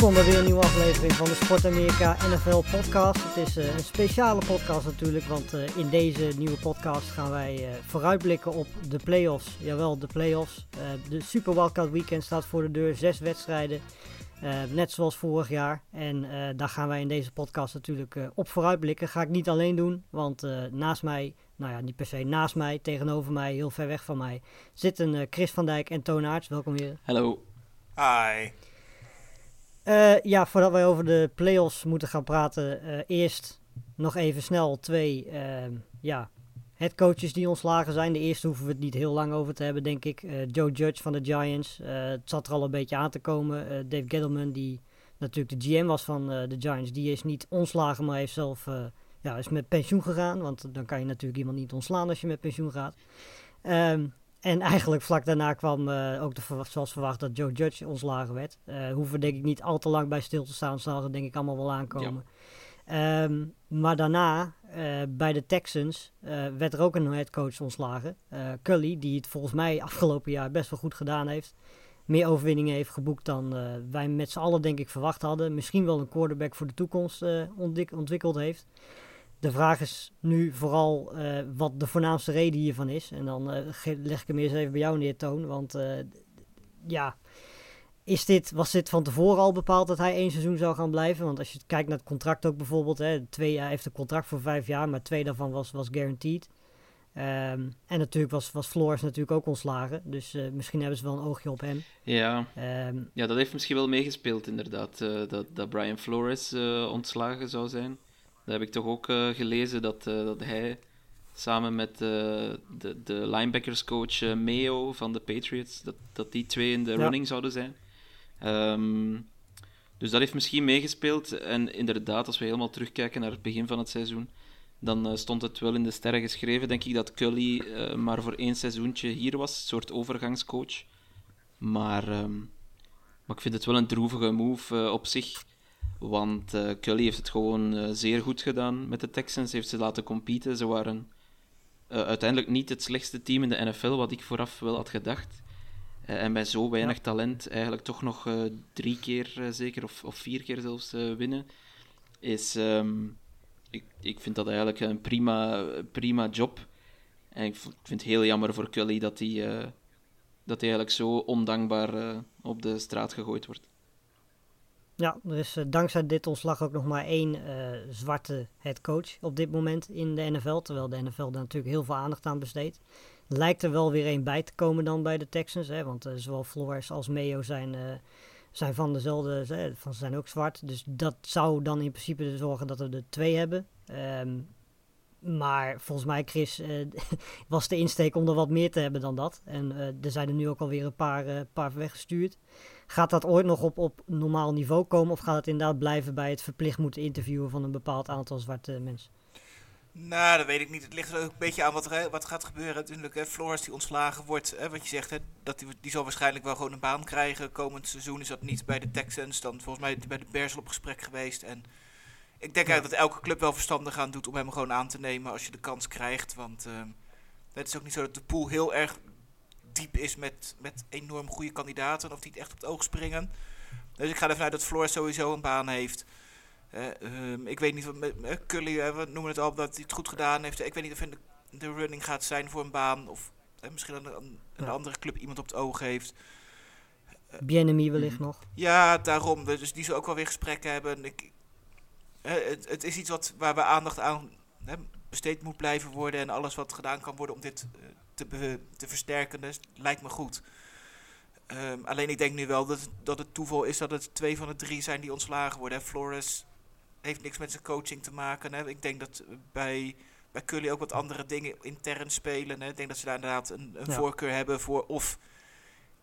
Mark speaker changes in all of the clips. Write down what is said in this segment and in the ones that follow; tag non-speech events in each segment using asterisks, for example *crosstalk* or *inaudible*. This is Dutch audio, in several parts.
Speaker 1: Welkom bij weer een nieuwe aflevering van de Sport Amerika NFL podcast. Het is eh, een speciale podcast natuurlijk, want eh, in deze nieuwe podcast gaan wij eh, vooruitblikken op de playoffs. Jawel, de playoffs. Eh, de Super Wildcard Weekend staat voor de deur, zes wedstrijden. eh, net zoals vorig jaar. En eh, daar gaan wij in deze podcast natuurlijk eh, op vooruitblikken. Ga ik niet alleen doen, want eh, naast mij, nou ja, niet per se naast mij, tegenover mij, heel ver weg van mij, zitten Chris van Dijk en Toon Aerts. Welkom hier.
Speaker 2: Hallo.
Speaker 3: Hi.
Speaker 1: Eh, ja, voordat wij over de playoffs moeten gaan praten, eh, eerst nog even snel twee ehm, ja, headcoaches die ontslagen zijn. De eerste hoeven we het niet heel lang over te hebben, denk ik. Eh, Joe Judge van de Giants. Het zat er al een beetje aan te komen. Dave Gettleman, die natuurlijk de GM was van de Giants, die is niet ontslagen, maar heeft zelf ja, is met pensioen gegaan. Want dan kan je natuurlijk iemand niet ontslaan als je met pensioen gaat. Ehm, en eigenlijk vlak daarna kwam eh, ook de, zoals verwacht dat Joe Judge ontslagen werd. Eh hoeven we denk ik niet al te lang bij stil te staan. Zal er denk ik allemaal wel aankomen. Ehm, maar daarna, eh, bij de Texans, werd er ook een headcoach ontslagen. Cully, die het volgens mij afgelopen jaar best wel goed gedaan heeft. Meer overwinningen heeft geboekt dan wij met z'n allen denk ik verwacht hadden. Misschien wel een quarterback voor de toekomst ontwik- ontwikkeld heeft. De vraag is nu vooral eh, wat de voornaamste reden hiervan is. En dan eh, leg ik hem eerst even bij jou neer, Toon. Want eh, ja, is dit, was dit van tevoren al bepaald dat hij één seizoen zou gaan blijven? Want als je kijkt naar het contract ook bijvoorbeeld. Hè, twee jaar hij heeft een contract voor vijf jaar, maar twee daarvan was, was guaranteed. Ehm, en natuurlijk was, was Flores natuurlijk ook ontslagen. Dus misschien hebben ze wel een oogje op hem.
Speaker 2: Ja,
Speaker 1: Ehm,
Speaker 2: ja, dat heeft misschien wel meegespeeld, inderdaad. dat, dat Brian Flores ontslagen zou zijn. Heb ik toch ook eh, gelezen dat, eh, dat hij samen met eh, de, de linebackerscoach Mayo van de Patriots, dat, dat die twee in de
Speaker 1: Ja.
Speaker 2: running zouden zijn. Ehm, dus dat heeft misschien meegespeeld. En inderdaad, als we helemaal terugkijken naar het begin van het seizoen, dan stond het wel in de sterren geschreven, denk ik, dat Cully maar voor één seizoentje hier was, een soort overgangscoach. Maar, ehm, maar ik vind het wel een droevige move op zich. Want eh Cully heeft het gewoon eh, zeer goed gedaan met de Texans. Heeft ze laten competen. Ze waren eh, uiteindelijk niet het slechtste team in de NFL, wat ik vooraf wel had gedacht. En bij zo weinig talent eigenlijk toch nog drie keer zeker, of, of vier keer zelfs winnen, is... ehm, ik, ik vind dat eigenlijk een prima, prima job. En ik vind het heel jammer voor Cully dat hij, dat hij eigenlijk zo ondankbaar op de straat gegooid wordt.
Speaker 1: Ja, er is eh, dankzij dit ontslag ook nog maar één eh, zwarte headcoach op dit moment in de NFL. Terwijl de NFL daar natuurlijk heel veel aandacht aan besteedt. Lijkt er wel weer één bij te komen dan bij de Texans. Hè, want eh, zowel Flores als Mayo zijn, zijn van dezelfde, ze van, zijn ook zwart. Dus dat zou dan in principe zorgen dat we er twee hebben. Ehm, maar volgens mij, Chris, *laughs* was de insteek om er wat meer te hebben dan dat. En er zijn er nu ook alweer een paar, paar weggestuurd. Gaat dat ooit nog op, op normaal niveau komen? Of gaat het inderdaad blijven bij het verplicht moeten interviewen van een bepaald aantal zwarte mensen?
Speaker 3: Nou, dat weet ik niet. Het ligt er ook een beetje aan wat er wat gaat gebeuren. Natuurlijk, hè, Flores die ontslagen wordt, hè, wat je zegt, hè, dat die, die zal waarschijnlijk wel gewoon een baan krijgen. Komend seizoen is dat niet bij de Texans, dan volgens mij bij de Bears al op gesprek geweest. En ik denk eigenlijk dat elke club wel verstandig aan doet om hem gewoon aan te nemen als je de kans krijgt. Want eh, het is ook niet zo dat de pool heel erg diep is met, met enorm goede kandidaten of die het echt op het oog springen. Dus ik ga ervan uit dat Flores sowieso een baan heeft. Eh, ehm, ik weet niet, wat met, met Cully, we noemen het al dat hij het goed gedaan heeft. Ik weet niet of in de, de running gaat zijn voor een baan. Of eh, misschien een, een, een
Speaker 1: Ja.
Speaker 3: andere club iemand op het oog heeft.
Speaker 1: Bienemy wellicht nog.
Speaker 3: Ja, daarom. Dus die zullen ook wel weer gesprekken hebben. Ik, eh, het, het is iets wat, waar we aandacht aan hè, besteed moet blijven worden. En alles wat gedaan kan worden om dit eh, te, be- te versterken, dus lijkt me goed. Ehm, alleen ik denk nu wel dat, dat het toeval is dat het twee van de drie zijn die ontslagen worden. Hè. Flores heeft niks met zijn coaching te maken. Hè. Ik denk dat bij bij Cully ook wat andere dingen intern spelen. Hè. Ik denk dat ze daar inderdaad een, een
Speaker 1: Ja.
Speaker 3: voorkeur hebben voor of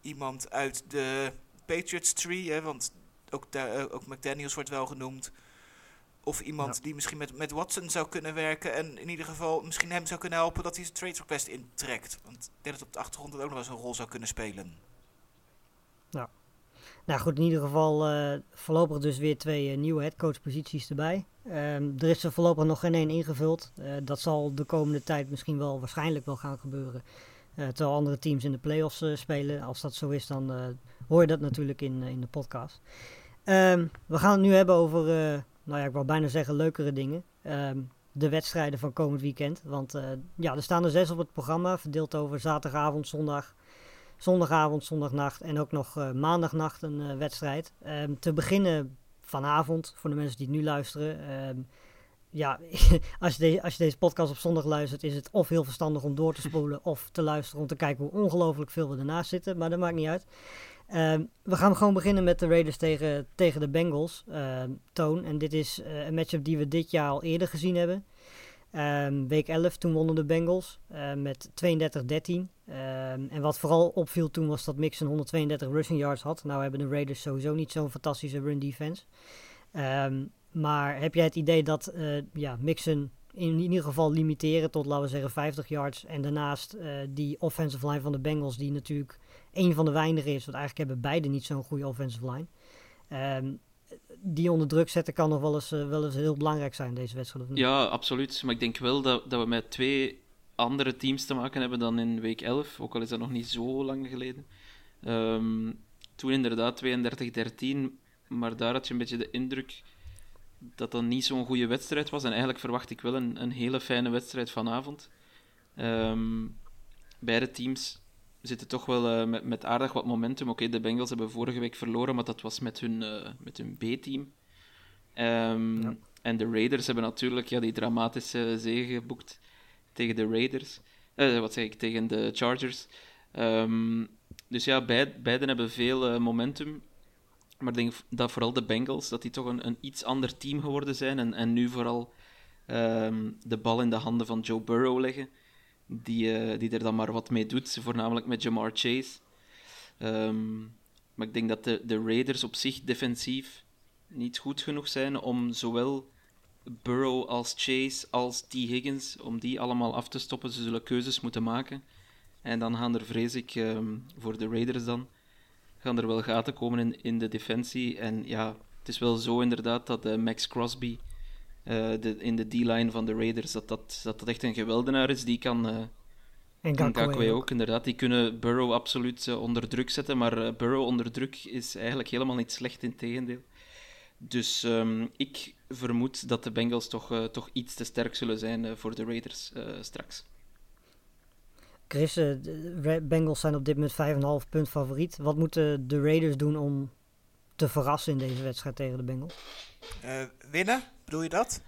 Speaker 3: iemand uit de Patriots tree, hè, want ook, daar, ook McDaniels wordt wel genoemd. Of iemand
Speaker 1: Ja.
Speaker 3: die misschien met, met Watson zou kunnen werken en in ieder geval misschien hem zou kunnen helpen dat hij zijn trade request intrekt. Want ik denk dat op de achtergrond dat ook nog wel eens een rol zou kunnen spelen.
Speaker 1: Nou goed, in ieder geval eh, voorlopig dus weer twee eh, nieuwe headcoachposities erbij. Ehm, er is er voorlopig nog geen één ingevuld. Eh, dat zal de komende tijd misschien wel waarschijnlijk wel gaan gebeuren. Terwijl andere teams in de playoffs spelen. Als dat zo is, dan hoor je dat natuurlijk in, in de podcast. Ehm, we gaan het nu hebben over, nou ja, ik wou bijna zeggen leukere dingen. Ehm, de wedstrijden van komend weekend. Want eh, ja, er staan er zes op het programma, verdeeld over zaterdagavond, zondag, zondagavond, zondagnacht en ook nog eh, maandagnacht een eh, wedstrijd. Ehm, te beginnen vanavond, voor de mensen die nu luisteren. Ehm, ja, *laughs* als je, als je deze podcast op zondag luistert, is het of heel verstandig om door te spoelen of te luisteren om te kijken hoe ongelooflijk veel we ernaast zitten. Maar dat maakt niet uit. Ehm, we gaan gewoon beginnen met de Raiders tegen, tegen de Bengals, ehm, Toon. En dit is eh, een matchup die we dit jaar al eerder gezien hebben. Ehm, week 11, toen wonnen de Bengals eh, met 32-13. Ehm, en wat vooral opviel toen was dat Mixon 132 rushing yards had. Nou hebben de Raiders sowieso niet zo'n fantastische run defense. Maar heb jij het idee dat eh, ja, Mixon in ieder geval limiteren tot, laten we zeggen, 50 yards. En daarnaast die offensive line van de Bengals, die natuurlijk een van de weinigen is. Want eigenlijk hebben beide niet zo'n goede offensive line. Ehm, die onder druk zetten kan nog wel eens, eh, wel eens heel belangrijk zijn, deze wedstrijd.
Speaker 2: Ja, absoluut. Maar ik denk wel dat, dat we met twee andere teams te maken hebben dan in week 11, ook al is dat nog niet zo lang geleden. Ehm, toen inderdaad 32-13, maar daar had je een beetje de indruk dat dat niet zo'n goede wedstrijd was. En eigenlijk verwacht ik wel een, een hele fijne wedstrijd vanavond. Ehm, beide teams zitten toch wel eh, met, met aardig wat momentum. Oké, de Bengals hebben vorige week verloren, maar dat was met hun, eh, met hun B-team. Ehm,
Speaker 1: Ja.
Speaker 2: En de Raiders hebben natuurlijk ja, die dramatische zege geboekt tegen de Raiders. Eh, wat zeg ik, tegen de Chargers. Ehm, dus ja, beid, beiden hebben veel momentum. Maar ik denk dat vooral de Bengals, dat die toch een, een iets ander team geworden zijn. En, en nu vooral ehm, de bal in de handen van Joe Burrow leggen. Die, eh, die er dan maar wat mee doet, voornamelijk met Jamar Chase. Ehm, maar ik denk dat de, de Raiders op zich defensief niet goed genoeg zijn om zowel Burrow als Chase als T. Higgins, om die allemaal af te stoppen. Ze zullen keuzes moeten maken. En dan gaan er, vrees ik, ehm, voor de Raiders dan, gaan er wel gaten komen in, in de defensie. En ja, het is wel zo inderdaad dat eh, Max Crosby de, in de D-line van de Raiders, dat dat, dat dat echt een geweldenaar is. Die kan... eh,
Speaker 1: en Gakwe ook.
Speaker 2: inderdaad. Die kunnen Burrow absoluut eh, onder druk zetten, maar eh, Burrow onder druk is eigenlijk helemaal niet slecht, in tegendeel. Dus ehm, ik vermoed dat de Bengals toch, eh, toch iets te sterk zullen zijn eh, voor de Raiders eh, straks.
Speaker 1: Chris, eh, de Bengals zijn op dit moment 5,5 punt favoriet. Wat moeten de Raiders doen om te verrassen in deze wedstrijd tegen de Bengals?
Speaker 3: Eh, winnen, bedoel je dat?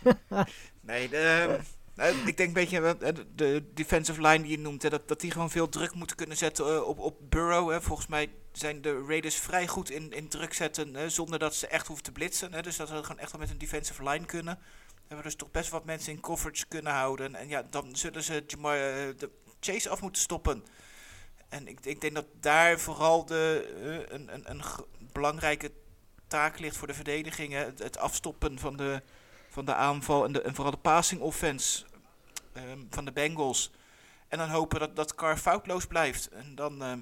Speaker 3: *laughs* nee, de, nou, ik denk een beetje eh, de, de defensive line die je noemt, dat, dat die gewoon veel druk moeten kunnen zetten eh, op, op Burrow. Hè. Volgens mij zijn de Raiders vrij goed in, in druk zetten hè, zonder dat ze echt hoeven te blitsen. Hè. Dus dat ze gewoon echt wel met een defensive line kunnen. Hebben dus toch best wat mensen in coverage kunnen houden. En ja, dan zullen ze eh, de Chase af moeten stoppen. En ik, ik denk dat daar vooral de, eh, een, een, een belangrijke taak ligt voor de verdediging. Het, afstoppen van de, van de aanval en, de, vooral de passing offense ehm, van de Bengals. En dan hopen dat, dat Carr foutloos blijft. En dan ehm,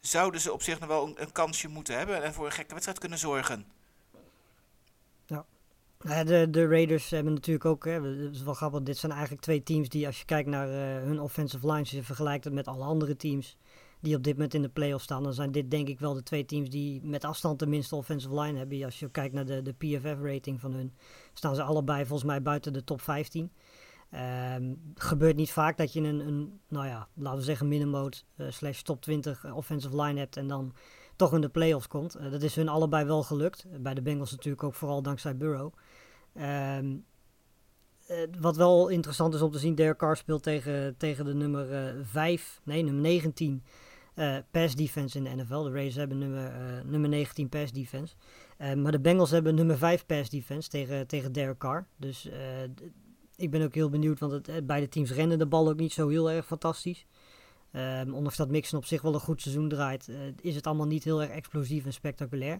Speaker 3: zouden ze op zich nog wel een, kansje moeten hebben en voor een gekke wedstrijd kunnen zorgen.
Speaker 1: De, de Raiders hebben natuurlijk ook, hè, het is wel grappig, dit zijn eigenlijk twee teams die als je kijkt naar eh, hun offensive lines, je vergelijkt het met alle andere teams die op dit moment in de playoffs staan, dan zijn dit denk ik wel de twee teams die met afstand de minste offensive line hebben. Als je kijkt naar de, de PFF-rating van hun, staan ze allebei volgens mij buiten de top 15. Ehm gebeurt niet vaak dat je een, een nou ja, laten we zeggen minimode eh, slash top 20 offensive line hebt en dan toch in de playoffs komt. Eh, dat is hun allebei wel gelukt. Bij de Bengals natuurlijk ook vooral dankzij Burrow. Ehm, eh, wat wel interessant is om te zien, Derek Carr speelt tegen, tegen de nummer eh 5, nee nummer 19 eh, pass defense in de NFL. De Raiders hebben nummer, eh, nummer 19 pass defense. Eh, maar de Bengals hebben nummer 5 pass defense tegen, tegen Derek Carr. Dus ik ben ook heel benieuwd, want het, beide teams rennen de bal ook niet zo heel erg fantastisch. Ehm, ondanks dat Mixon op zich wel een goed seizoen draait, is het allemaal niet heel erg explosief en spectaculair.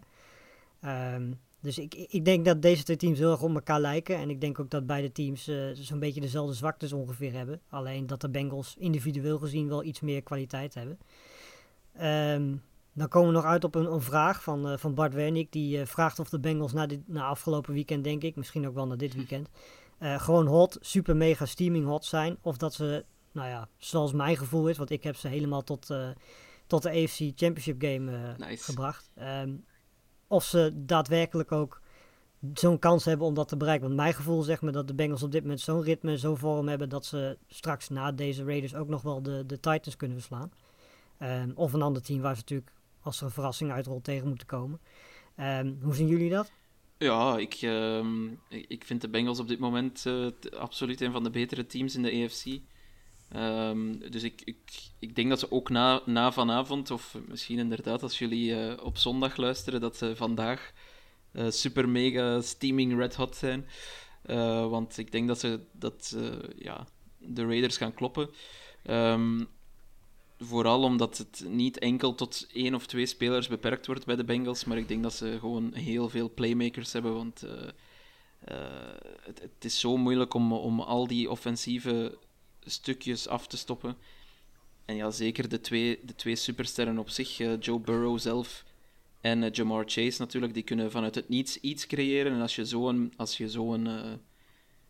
Speaker 1: Ehm, dus ik, ik denk dat deze twee teams heel erg op elkaar lijken. En ik denk ook dat beide teams zo'n beetje dezelfde zwaktes ongeveer hebben. Alleen dat de Bengals individueel gezien wel iets meer kwaliteit hebben. Ehm, dan komen we nog uit op een, een vraag van, eh, van Bart Wernick. Die eh, vraagt of de Bengals na, dit, na afgelopen weekend, denk ik, misschien ook wel na dit weekend, eh, gewoon hot, super mega steaming hot zijn. Of dat ze, nou ja, zoals mijn gevoel is, want ik heb ze helemaal tot, tot de AFC Championship game
Speaker 2: Nice.
Speaker 1: gebracht. Ehm, of ze daadwerkelijk ook zo'n kans hebben om dat te bereiken. Want mijn gevoel zegt me dat de Bengals op dit moment zo'n ritme, zo'n vorm hebben dat ze straks na deze Raiders ook nog wel de, de Titans kunnen verslaan. Ehm, of een ander team waar ze natuurlijk als er een verrassing uitrolt tegen moeten komen. Ehm, hoe zien jullie dat?
Speaker 2: Ja, ik, ehm, ik ik vind de Bengals op dit moment eh, absoluut een van de betere teams in de AFC. Dus ik, ik, ik denk dat ze ook na, na vanavond, of misschien inderdaad als jullie eh, op zondag luisteren, dat ze vandaag eh, super mega steaming red hot zijn. Want ik denk dat ze dat, ja, de Raiders gaan kloppen. Vooral omdat het niet enkel tot één of twee spelers beperkt wordt bij de Bengals, maar ik denk dat ze gewoon heel veel playmakers hebben, want eh, eh, het, is zo moeilijk om, om al die offensieve stukjes af te stoppen. En ja, zeker de twee, de twee supersterren op zich, eh, Joe Burrow zelf en Jamar Chase natuurlijk, die kunnen vanuit het niets iets creëren. En als je zo'n eh,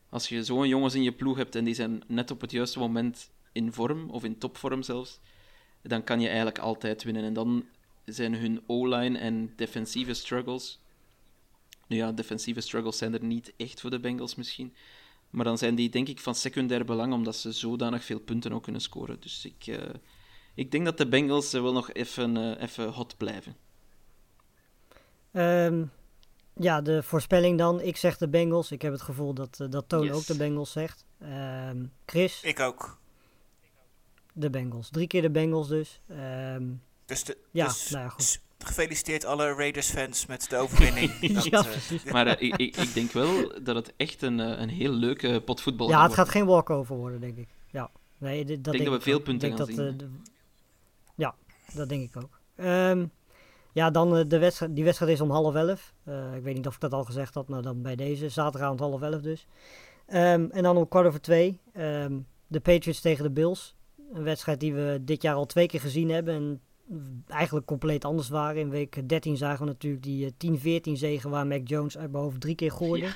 Speaker 2: als je zo'n jongens in je ploeg hebt en die zijn net op het juiste moment in vorm, of in topvorm zelfs, dan kan je eigenlijk altijd winnen. En dan zijn hun O-line en defensieve struggles. Nu ja, defensieve struggles zijn er niet echt voor de Bengals misschien. Maar dan zijn die denk ik van secundair belang, omdat ze zodanig veel punten ook kunnen scoren. Dus ik, eh, ik denk dat de Bengals wel nog even, eh, even hot blijven.
Speaker 1: Ehm, ja, de voorspelling dan. Ik zeg de Bengals. Ik heb het gevoel dat, eh, dat Toon
Speaker 2: Yes.
Speaker 1: ook de Bengals zegt. Ehm, Chris,
Speaker 3: Ik ook.
Speaker 1: De Bengals. Drie keer de Bengals dus. Ehm,
Speaker 3: Dus, de,
Speaker 1: Ja,
Speaker 3: dus
Speaker 1: nou ja, goed.
Speaker 3: gefeliciteerd alle Raiders-fans met de overwinning. *laughs* Dat,
Speaker 1: ja,
Speaker 3: eh.
Speaker 2: Maar eh, ik, ik, ik denk wel dat het echt een, eh, een heel leuke potvoetbal
Speaker 1: Ja,
Speaker 2: gaat
Speaker 1: het gaat geen walkover worden, denk ik. Ja, nee, dit- dat
Speaker 2: denk dat we veel punten
Speaker 1: Ik
Speaker 2: gaan
Speaker 1: denk dat,
Speaker 2: zien,
Speaker 1: de- ja, dat denk ik ook. Ehm, ja, dan de wedstrijd. Die wedstrijd is om half elf. Eh, ik weet niet of ik dat al gezegd had, maar dan bij deze. Zaterdagavond half elf dus. Ehm, en dan om kwart over twee. ehm, de Patriots tegen de Bills. Een wedstrijd die we dit jaar al twee keer gezien hebben. En eigenlijk compleet anders waren. In week 13 zagen we natuurlijk die eh, 10-14 zegen waar Mac Jones uit mijn hoofd drie keer gooide.
Speaker 2: Ja.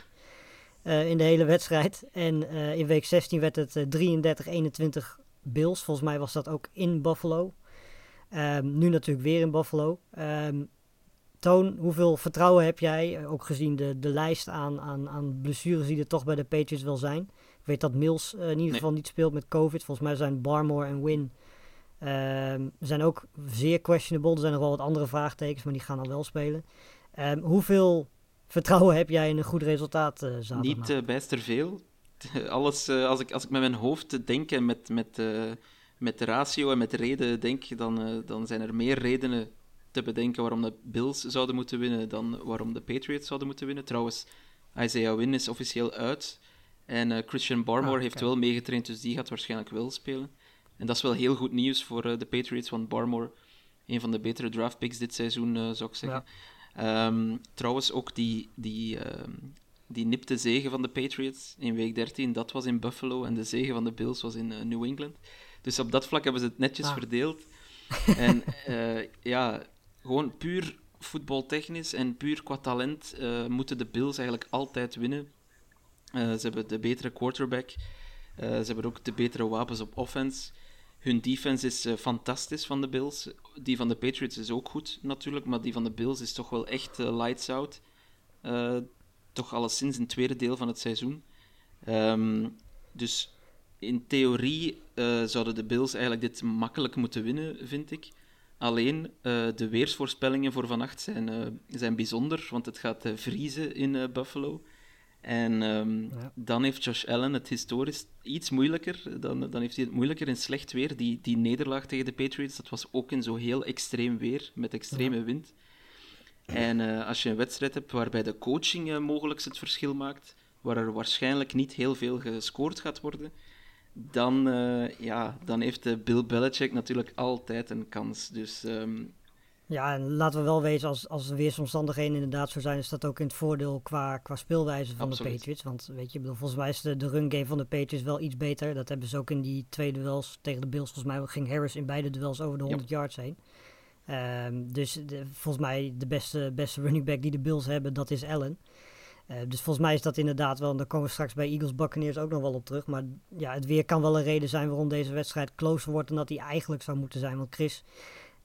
Speaker 1: eh, in de hele wedstrijd. En eh, in week 16 werd het eh, 33-21 Bills. Volgens mij was dat ook in Buffalo. Ehm, nu natuurlijk weer in Buffalo. Ehm, Toon, hoeveel vertrouwen heb jij, eh, ook gezien de, de lijst aan, aan, aan blessures die er toch bij de Patriots wel zijn? Ik weet dat Mills eh, in ieder
Speaker 2: Nee.
Speaker 1: geval niet speelt met COVID. Volgens mij zijn Barmore en Win ehm, zijn ook zeer questionable. Er zijn nog wel wat andere vraagtekens, maar die gaan al wel spelen. Ehm, hoeveel vertrouwen heb jij in een goed resultaat eh zaterdag?
Speaker 2: Niet eh, bijster veel. *laughs* Alles, als, ik, als ik met mijn hoofd denk en met, met, met de ratio en met de reden denk, dan, dan zijn er meer redenen te bedenken waarom de Bills zouden moeten winnen dan waarom de Patriots zouden moeten winnen. Trouwens, Isaiah Wynn is officieel uit. En eh, Christian Barmore
Speaker 1: Ah,
Speaker 2: heeft wel meegetraind, dus die gaat waarschijnlijk wel spelen. En dat is wel heel goed nieuws voor eh, de Patriots, want Barmore, een van de betere draftpicks dit seizoen, eh, zou ik zeggen. Ehm, trouwens, ook die, die, ehm, die nipte zegen van de Patriots in week 13, dat was in Buffalo. En de zegen van de Bills was in New England. Dus op dat vlak hebben ze het netjes
Speaker 1: Ah.
Speaker 2: verdeeld. *laughs* En ja, gewoon puur voetbaltechnisch en puur qua talent moeten de Bills eigenlijk altijd winnen. Eh, ze hebben de betere quarterback. Eh, ze hebben ook de betere wapens op offense. Hun defense is eh, fantastisch van de Bills. Die van de Patriots is ook goed natuurlijk, maar die van de Bills is toch wel echt lights out. Toch alleszins in het tweede deel van het seizoen. Ehm, dus in theorie zouden de Bills eigenlijk dit makkelijk moeten winnen, vind ik. Alleen de weersvoorspellingen voor vannacht zijn, zijn bijzonder, want het gaat vriezen in Buffalo. En ehm,
Speaker 1: Ja.
Speaker 2: dan heeft Josh Allen het historisch iets moeilijker. Dan, dan heeft hij het moeilijker in slecht weer. Die, die nederlaag tegen de Patriots, dat was ook in zo heel extreem weer, met extreme wind. En eh, als je een wedstrijd hebt waarbij de coaching eh, mogelijk het verschil maakt, waar er waarschijnlijk niet heel veel gescoord gaat worden, dan, eh, ja, dan heeft Bill Belichick natuurlijk altijd een kans. Dus ehm,
Speaker 1: Ja, en laten we wel wezen, als, als de weersomstandigheden inderdaad zo zijn, is dat ook in het voordeel qua, qua speelwijze van
Speaker 2: Absoluut.
Speaker 1: de Patriots. Want weet je, bedoel, volgens mij is de, de run game van de Patriots wel iets beter. Dat hebben ze ook in die twee duels tegen de Bills. Volgens mij ging Harris in beide duels over de
Speaker 2: Ja.
Speaker 1: 100 yards heen. Ehm, dus de- volgens mij de beste, beste running back die de Bills hebben, dat is Allen. Eh, dus volgens mij is dat inderdaad wel, en daar komen we straks bij Eagles Buccaneers ook nog wel op terug. Maar ja, het weer kan wel een reden zijn waarom deze wedstrijd closer wordt dan dat hij eigenlijk zou moeten zijn. Want Chris,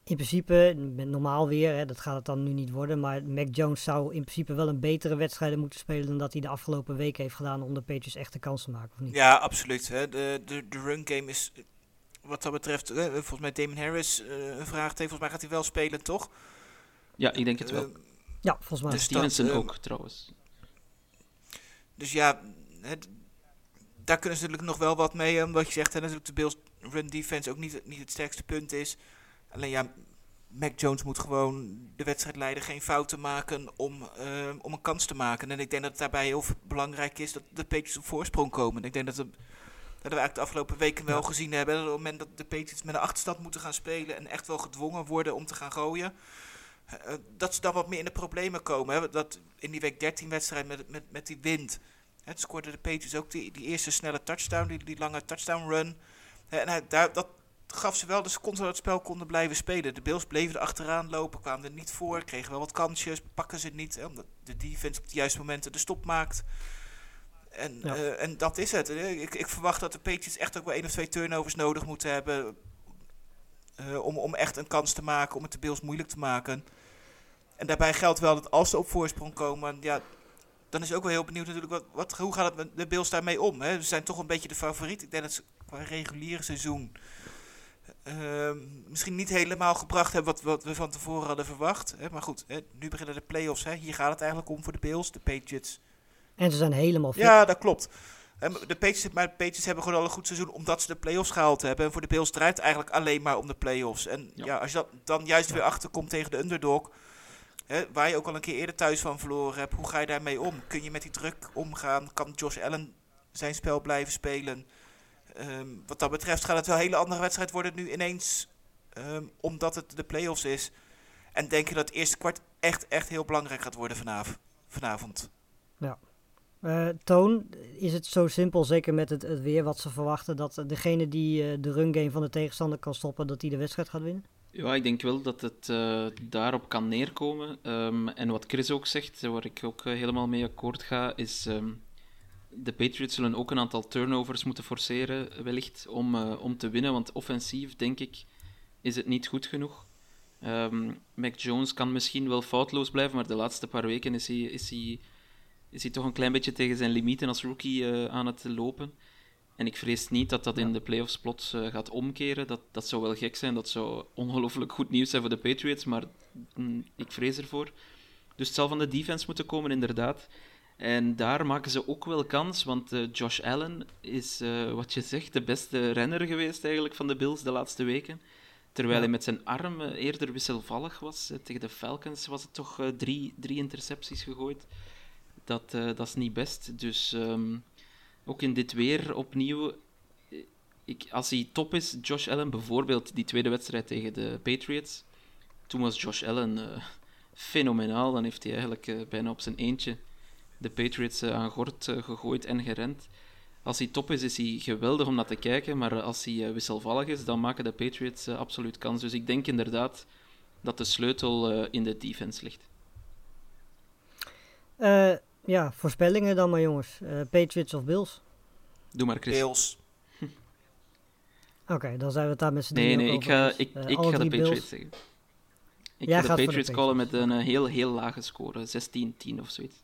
Speaker 1: in principe, met normaal weer, hè, dat gaat het dan nu niet worden. Maar Mac Jones zou in principe wel een betere wedstrijd moeten spelen dan dat hij de afgelopen weken heeft gedaan om de Patriots echt een kans te maken, of niet?
Speaker 3: Ja, absoluut. Hè. De, de, de run game is wat dat betreft, eh, volgens mij Damon Harris eh, een vraag heeft. Volgens mij gaat hij wel spelen, toch?
Speaker 2: ja, ik denk het wel.
Speaker 3: Eh,
Speaker 1: Ja, volgens mij.
Speaker 3: Dus
Speaker 2: Stevenson
Speaker 3: dat,
Speaker 2: ook, trouwens.
Speaker 3: Dus ja, het, daar kunnen ze natuurlijk nog wel wat mee. Omdat je zegt, hè, natuurlijk de Bills run defense ook niet, niet het sterkste punt is. Alleen ja, Mac Jones moet gewoon de wedstrijd leiden, geen fouten maken om, eh, om een kans te maken. En ik denk dat het daarbij heel belangrijk is dat de Patriots op voorsprong komen. Ik denk dat, de, dat we eigenlijk de afgelopen weken wel gezien hebben. Dat op het moment dat de Patriots met een achterstand moeten gaan spelen en echt wel gedwongen worden om te gaan gooien. eh, dat ze dan wat meer in de problemen komen. Hè. Dat in die week 13 wedstrijd met, met, met die wind. Het scoorde de Patriots ook die, die eerste snelle touchdown, die, die lange touchdown run. En hij, daar, dat gaf ze wel, dus ze konden het spel konden blijven spelen. De Bills bleven er achteraan lopen, kwamen er niet voor, kregen wel wat kansjes, pakken ze het niet. Hè, omdat de defense op de juiste momenten de stop maakt. En,
Speaker 1: Ja.
Speaker 3: eh, en dat is het. hè. Ik, ik verwacht dat de Patriots echt ook wel één of twee turnovers nodig moeten hebben. eh, om, om echt een kans te maken, om het de Bills moeilijk te maken. En daarbij geldt wel dat als ze op voorsprong komen, ja, dan is ook wel heel benieuwd natuurlijk, wat, wat, hoe gaat het met de Bills daarmee om? Hè? Ze zijn toch een beetje de favoriet. Ik denk dat ze qua reguliere seizoen ehm, misschien niet helemaal gebracht hebben wat, wat we van tevoren hadden verwacht. Hè? Maar goed, hè, nu beginnen de playoffs. Hè? Hier gaat het eigenlijk om voor de Bills, de Patriots.
Speaker 1: En ze zijn helemaal fit.
Speaker 3: Ja, dat klopt. Hè, maar de Patriots, maar de Patriots hebben gewoon al een goed seizoen omdat ze de playoffs gehaald hebben. En voor de Bills draait het eigenlijk alleen maar om de playoffs. En ja,
Speaker 2: Ja.
Speaker 3: als je dat dan juist weer achterkomt tegen de underdog, hè, waar je ook al een keer eerder thuis van verloren hebt, hoe ga je daarmee om? Kun je met die druk omgaan? Kan Josh Allen zijn spel blijven spelen? Ehm, wat dat betreft gaat het wel een hele andere wedstrijd worden nu ineens, ehm, omdat het de playoffs is. En denk je dat het eerste kwart echt, echt heel belangrijk gaat worden vanavond? vanavond.
Speaker 1: Eh, Toon, is het zo simpel, zeker met het, het weer wat ze verwachten, dat degene die eh, de run game van de tegenstander kan stoppen, dat die de wedstrijd gaat winnen?
Speaker 2: Ja, ik denk wel dat het eh, daarop kan neerkomen. Ehm, en wat Chris ook zegt, waar ik ook helemaal mee akkoord ga, is ehm, de Patriots zullen ook een aantal turnovers moeten forceren, wellicht, om, eh, om te winnen. Want offensief, denk ik, is het niet goed genoeg. Ehm, Mac Jones kan misschien wel foutloos blijven, maar de laatste paar weken is hij, is hij, is hij toch een klein beetje tegen zijn limieten als rookie eh, aan het lopen. En ik vrees niet dat dat in de playoffs plots eh, gaat omkeren. Dat, dat zou wel gek zijn. Dat zou ongelooflijk goed nieuws zijn voor de Patriots, maar mm, ik vrees ervoor. Dus het zal van de defense moeten komen, inderdaad. En daar maken ze ook wel kans, want eh, Josh Allen is, eh, wat je zegt, de beste renner geweest eigenlijk van de Bills de laatste weken. Terwijl
Speaker 1: Ja.
Speaker 2: hij met zijn arm eh, eerder wisselvallig was. Tegen de Falcons was het toch drie, drie intercepties gegooid. Dat, dat is niet best. Dus ehm, ook in dit weer opnieuw. Ik, als hij top is, Josh Allen bijvoorbeeld, die tweede wedstrijd tegen de Patriots. Toen was Josh Allen fenomenaal. Dan heeft hij eigenlijk bijna op zijn eentje de Patriots eh, aan gort eh, gegooid en gerend. Als hij top is, is hij geweldig om naar te kijken. Maar als hij eh, wisselvallig is, dan maken de Patriots eh, absoluut kans. Dus ik denk inderdaad dat de sleutel eh, in de defense ligt.
Speaker 1: Eh, ja, voorspellingen dan maar jongens. Eh, Patriots of Bills?
Speaker 2: Doe maar, Chris.
Speaker 3: Bills.
Speaker 1: Oké, dan zijn we het daar met z'n
Speaker 2: Nee,
Speaker 1: drieën
Speaker 2: nee, ik
Speaker 1: over
Speaker 2: ga,
Speaker 1: eens.
Speaker 2: ik,
Speaker 1: Eh,
Speaker 2: ik ga de
Speaker 1: Bills.
Speaker 2: Patriots zeggen. Ik
Speaker 1: Jij
Speaker 2: ga de
Speaker 1: voor de
Speaker 2: Patriots callen met
Speaker 1: Patriots.
Speaker 2: een eh, heel, heel lage score. 16-10 of zoiets.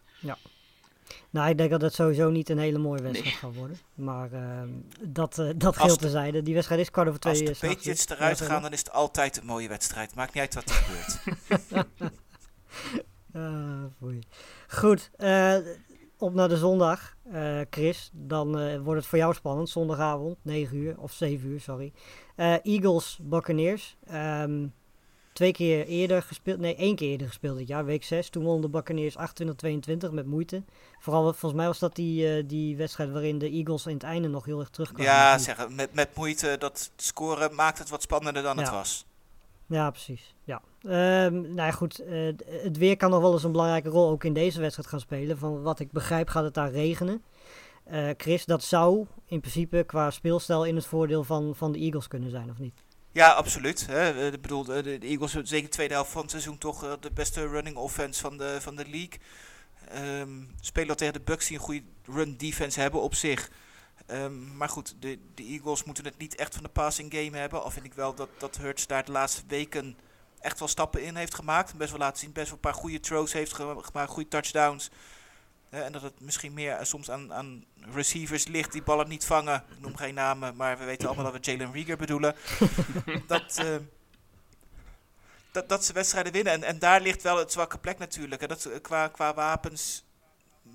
Speaker 1: Nou, ik denk dat het sowieso niet een hele mooie wedstrijd
Speaker 2: Nee.
Speaker 1: gaat worden. Maar ehm, dat, eh dat geldt terzijde. Die wedstrijd is kwart over twee.
Speaker 3: Als de Patriots eruit gaan, dan is het altijd een mooie wedstrijd. Maakt niet uit wat er gebeurt. *laughs* *laughs*
Speaker 1: Ah. Goed, eh, op naar de zondag. Eh, Chris, dan wordt het voor jou spannend. Zondagavond, 9 uur, of 7 uur, sorry. Eagles, Buccaneers. Ehm, twee keer eerder gespeeld. Nee, één keer eerder gespeeld dit jaar, week 6. Toen won de Buccaneers 28-22 met moeite. Vooral, volgens mij was dat die, eh, die wedstrijd waarin de Eagles in het einde nog heel erg terugkwamen.
Speaker 3: Ja, zeggen, met, met moeite dat scoren maakt het wat spannender dan het was.
Speaker 1: Ja, precies. Ja. Ehm, nou ja, goed. eh, het weer kan nog wel eens een belangrijke rol ook in deze wedstrijd gaan spelen. Van wat ik begrijp gaat het daar regenen. Eh, Chris, dat zou in principe qua speelstijl in het voordeel van, van de Eagles kunnen zijn, of niet?
Speaker 3: Ja, absoluut. Hè. Eh, Ik bedoel, de, Eagles hebben zeker de tweede helft van het seizoen toch eh, de beste running offense van de, van de league. Ehm spelen tegen de Bucks die een goede run defense hebben op zich. Ehm, maar goed, de, de Eagles moeten het niet echt van de passing game hebben. Al vind ik wel dat, dat Hurts daar de laatste weken echt wel stappen in heeft gemaakt. Best wel laten zien, best wel een paar goede throws heeft ge- gemaakt, goede touchdowns. Eh, en dat het misschien meer eh, soms aan, aan receivers ligt die ballen niet vangen. Ik noem geen namen, maar we weten allemaal dat we Jalen Rieger bedoelen. *laughs* dat, eh, dat, dat ze wedstrijden winnen. En, en daar ligt wel het zwakke plek natuurlijk. hè. Dat ze qua, qua wapens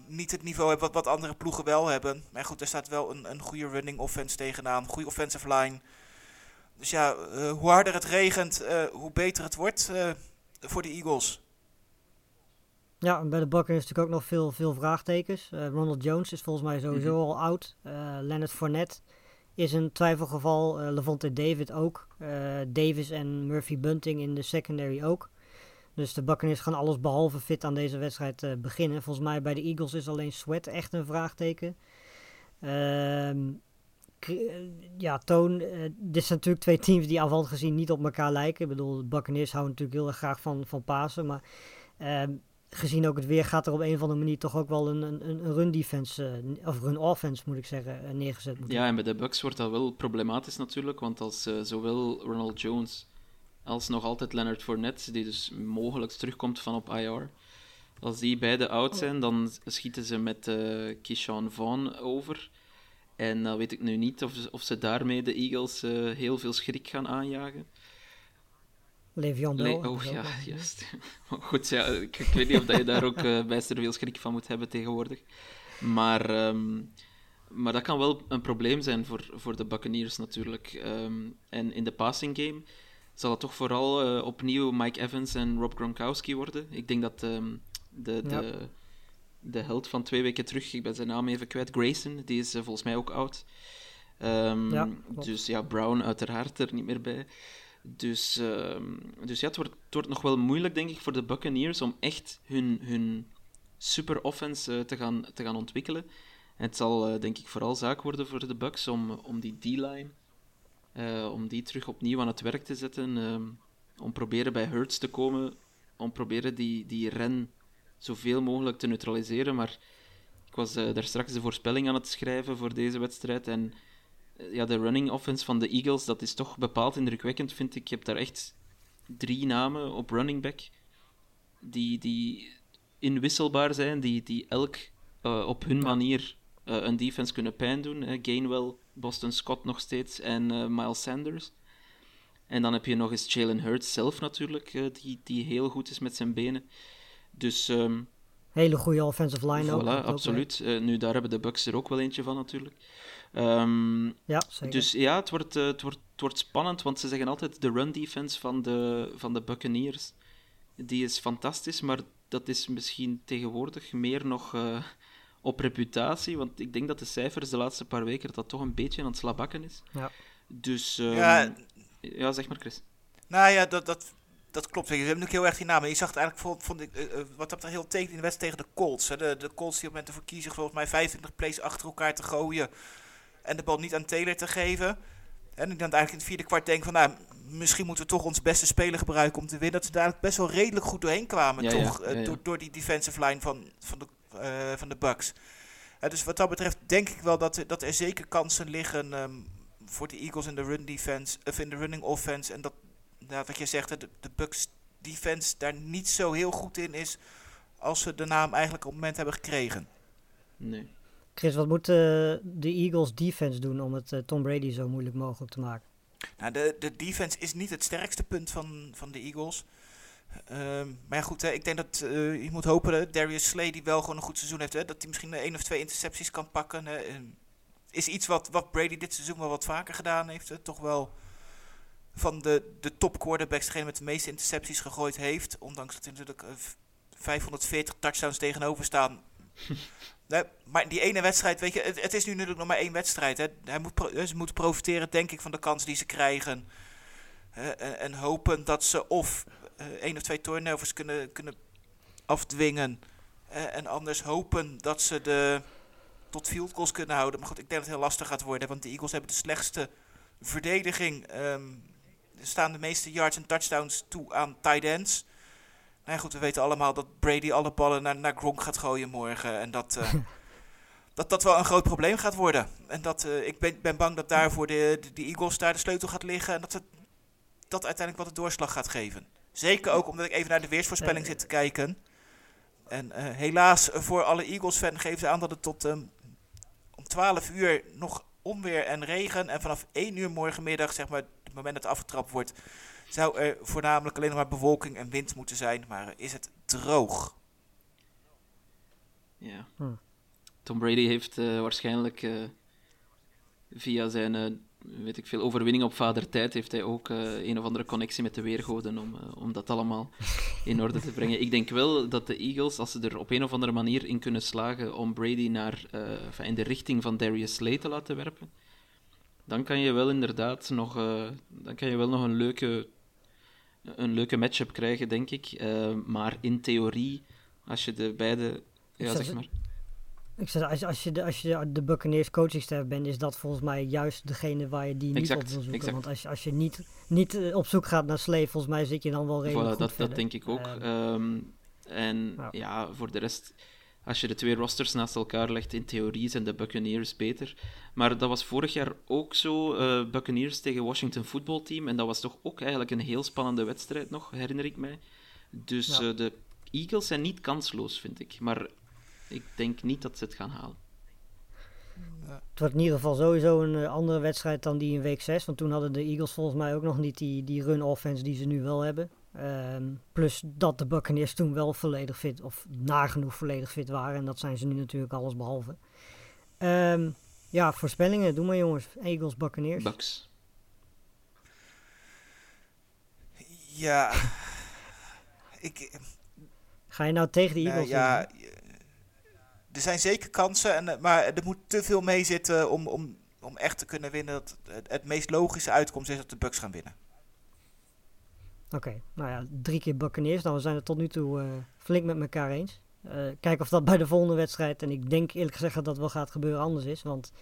Speaker 3: niet het niveau hebben wat, wat andere ploegen wel hebben. Maar goed, er staat wel een, een goede running offense tegenaan. Goede offensive line. Dus ja, eh, hoe harder het regent, eh, hoe beter het wordt eh, voor de Eagles.
Speaker 1: Ja, en bij de Buccaneers natuurlijk ook nog veel, veel vraagtekens. Eh, Ronald Jones is volgens mij sowieso al oud. Eh Leonard Fournette is een twijfelgeval. Eh Levante David ook. Davis en Murphy Bunting in de secondary ook. Dus de Buccaneers gaan alles behalve fit aan deze wedstrijd beginnen. Volgens mij bij de Eagles is alleen Sweat echt een vraagteken. Ehm, eh, ja, Toon, dit zijn natuurlijk twee teams die aanvallend gezien niet op elkaar lijken. Ik bedoel, de Buccaneers houden natuurlijk heel erg graag van, van Pasen. Maar ehm, gezien ook het weer gaat er op een of andere manier toch ook wel een, een, een run defense, eh, of run offense moet ik zeggen, eh, neergezet moeten
Speaker 2: Ja, en bij de Bucks wordt dat wel problematisch natuurlijk, want als eh, zowel Ronald Jones als nog altijd Leonard Fournette, die dus mogelijk terugkomt van op IR, als die beide oud zijn, dan schieten ze met eh Keyshawn Vaughn over. En dan weet ik nu niet of, of ze daarmee de Eagles heel veel schrik gaan aanjagen.
Speaker 1: Le'Veon Bell.
Speaker 2: Le-
Speaker 1: hebben
Speaker 2: oh ja, juist. *laughs* Goed, ja, ik, ik weet niet of dat je daar ook eh bijster veel schrik van moet hebben tegenwoordig. Maar, ehm, maar dat kan wel een probleem zijn voor, voor de Buccaneers natuurlijk. Ehm, en in de passing game zal het toch vooral eh, opnieuw Mike Evans en Rob Gronkowski worden. Ik denk dat ehm, de,
Speaker 1: Ja.
Speaker 2: de, de held van twee weken terug, ik ben zijn naam even kwijt, Grayson, die is eh, volgens mij ook oud.
Speaker 1: Ja,
Speaker 2: dus ja, Brown uiteraard er niet meer bij. Dus, ehm, dus ja, het wordt, wordt nog wel moeilijk, denk ik, voor de Buccaneers om echt hun, hun super offense eh, te, gaan, te gaan ontwikkelen. En het zal, eh, denk ik, vooral zaak worden voor de Bucks om, om die D-line, eh, om die terug opnieuw aan het werk te zetten. ehm, om proberen bij Hurts te komen, om proberen die, die ren zoveel mogelijk te neutraliseren. Maar ik was daar straks de voorspelling aan het schrijven voor deze wedstrijd. En ja, de running offense van de Eagles, dat is toch bepaald indrukwekkend, vind ik. Je hebt daar echt drie namen op running back die, die inwisselbaar zijn, die, die elk eh, op hun manier eh, een defense kunnen pijn doen. hè. Gainwell, Boston Scott nog steeds en eh, Miles Sanders. En dan heb je nog eens Jalen Hurts zelf natuurlijk, eh, die, die heel goed is met zijn benen. Dus ehm,
Speaker 1: Hele goede offensive line ook.
Speaker 2: voilà,
Speaker 1: dat ook
Speaker 2: absoluut. Eh, nu, daar hebben de Bucks er ook wel eentje van natuurlijk. Ehm.
Speaker 1: Ja, zeker.
Speaker 2: dus ja, het wordt, eh, het, wordt, het wordt spannend, want ze zeggen altijd de run defense van de, van de Buccaneers, die is fantastisch, maar dat is misschien tegenwoordig meer nog eh, op reputatie, want ik denk dat de cijfers de laatste paar weken dat, dat toch een beetje aan het slabakken is.
Speaker 1: Ja.
Speaker 2: Dus ehm,
Speaker 3: Ja.
Speaker 2: ja, zeg maar Chris.
Speaker 3: Nou ja, dat, dat, dat klopt. Ze hebben natuurlijk heel erg die namen. Je zag het eigenlijk, vond, vond ik, eh, wat dat heel tekent in de wedstrijd tegen de Colts. Hè. De, de Colts die op moment ervoor kiezen volgens mij 25 plays achter elkaar te gooien. En de bal niet aan Taylor te geven. En ik dan eigenlijk in het vierde kwart denk van, nou, misschien moeten we toch ons beste speler gebruiken om te winnen. Dat ze daar best wel redelijk goed doorheen kwamen,
Speaker 2: Ja,
Speaker 3: toch? eh,
Speaker 2: ja, ja.
Speaker 3: Door, door die defensive line van, van, de, eh, van de Bucks. Eh, dus wat dat betreft denk ik wel dat, er- dat er zeker kansen liggen ehm, voor de Eagles in de run defense, of in de running offense. En dat, ja, wat je zegt, de, de Bucks defense daar niet zo heel goed in is als ze de naam eigenlijk op het moment hebben gekregen.
Speaker 2: Nee.
Speaker 1: Chris, wat moet eh, de Eagles defense doen om het eh, Tom Brady zo moeilijk mogelijk te maken?
Speaker 3: Nou, de, de defense is niet het sterkste punt van, van de Eagles. Ehm, maar ja, goed, hè, ik denk dat eh, je moet hopen dat Darius Slay, die wel gewoon een goed seizoen heeft, hè, dat hij misschien één of twee intercepties kan pakken. Hè. Is iets wat, wat Brady dit seizoen wel wat vaker gedaan heeft. Hè. Toch wel van de, de top quarterbacks degene met de meeste intercepties gegooid heeft. Ondanks dat er natuurlijk eh, v- 540 touchdowns tegenover staan. *laughs* Maar die ene wedstrijd, weet je, het, is nu natuurlijk nog maar één wedstrijd. Hè. Hij moet ze moeten profiteren, denk ik, van de kans die ze krijgen. En, en hopen dat ze of eh, één of twee turnovers kunnen, kunnen afdwingen. en anders hopen dat ze de tot field goals kunnen houden. Maar goed, ik denk dat het heel lastig gaat worden. Want de Eagles hebben de slechtste verdediging. Ehm, er staan de meeste yards en touchdowns toe aan tight ends. Nou ja, goed, we weten allemaal dat Brady alle ballen naar, naar Gronk gaat gooien morgen. En dat, eh, *laughs* dat dat wel een groot probleem gaat worden. En dat, eh, ik ben, ben bang dat daarvoor de, de, de Eagles daar de sleutel gaat liggen. En dat het, dat uiteindelijk wat de doorslag gaat geven. Zeker ook omdat ik even naar de weersvoorspelling zit te kijken. En eh, helaas voor alle Eagles-fans geven ze aan dat het tot ehm, om 12 uur nog onweer en regen. En vanaf 1 uur morgenmiddag, zeg maar, het moment dat het afgetrapt wordt, zou er voornamelijk alleen nog maar bewolking en wind moeten zijn. Maar is het droog?
Speaker 2: Ja.
Speaker 1: Hm.
Speaker 2: Tom Brady heeft eh, waarschijnlijk eh, via zijn, eh, weet ik veel, overwinning op vader tijd, heeft hij ook eh, een of andere connectie met de weergoden om, om dat allemaal in orde te brengen. Ik denk wel dat de Eagles, als ze er op een of andere manier in kunnen slagen om Brady naar, eh, in de richting van Darius Slay te laten werpen, dan kan je wel inderdaad nog, eh, dan kan je wel nog een leuke, een leuke matchup krijgen, denk ik. Eh, maar in theorie, als je de beide... Ja, zeg
Speaker 1: ze-
Speaker 2: maar.
Speaker 1: Ik zeg, als, als je de, als je de Buccaneers coachingstaf bent, is dat volgens mij juist degene waar je die niet op wil zoeken.
Speaker 2: exact.
Speaker 1: Want als, je- als je niet, niet eh, op zoek gaat naar Slee, volgens mij zit je dan wel redelijk
Speaker 2: Voilà,
Speaker 1: goed
Speaker 2: dat,
Speaker 1: verder.
Speaker 2: dat denk ik ook.
Speaker 1: Ehm,
Speaker 2: Ehm, en
Speaker 1: ja.
Speaker 2: voor de rest, als je de twee rosters naast elkaar legt, in theorie zijn de Buccaneers beter. Maar dat was vorig jaar ook zo, eh, Buccaneers tegen Washington Football Team. En dat was toch ook eigenlijk een heel spannende wedstrijd nog, herinner ik mij. Dus
Speaker 1: Ja.
Speaker 2: eh, de Eagles zijn niet kansloos, vind ik. Maar ik denk niet dat ze het gaan halen.
Speaker 1: Het wordt in ieder geval sowieso een eh, andere wedstrijd dan die in week 6. Want toen hadden de Eagles volgens mij ook nog niet die, die run offense die ze nu wel hebben. Ehm, plus dat de Buccaneers toen wel volledig fit, of nagenoeg volledig fit waren. En dat zijn ze nu natuurlijk alles behalve. Ehm, ja, voorspellingen, doe maar jongens. Eagles, Buccaneers.
Speaker 2: Bucks.
Speaker 3: Ja. Ik,
Speaker 1: Ga je nou tegen de Eagles?
Speaker 3: ja,
Speaker 1: in?
Speaker 3: eh, er zijn zeker kansen, en, maar er moet te veel mee zitten om, om, om echt te kunnen winnen. Dat het, het meest logische uitkomst is dat de Bucks gaan winnen.
Speaker 1: Oké, nou ja, drie keer Buccaneers. Nou, we zijn het tot nu toe eh, flink met elkaar eens. Eh kijken of dat bij de volgende wedstrijd, en ik denk eerlijk gezegd dat dat wel gaat gebeuren, anders is. Want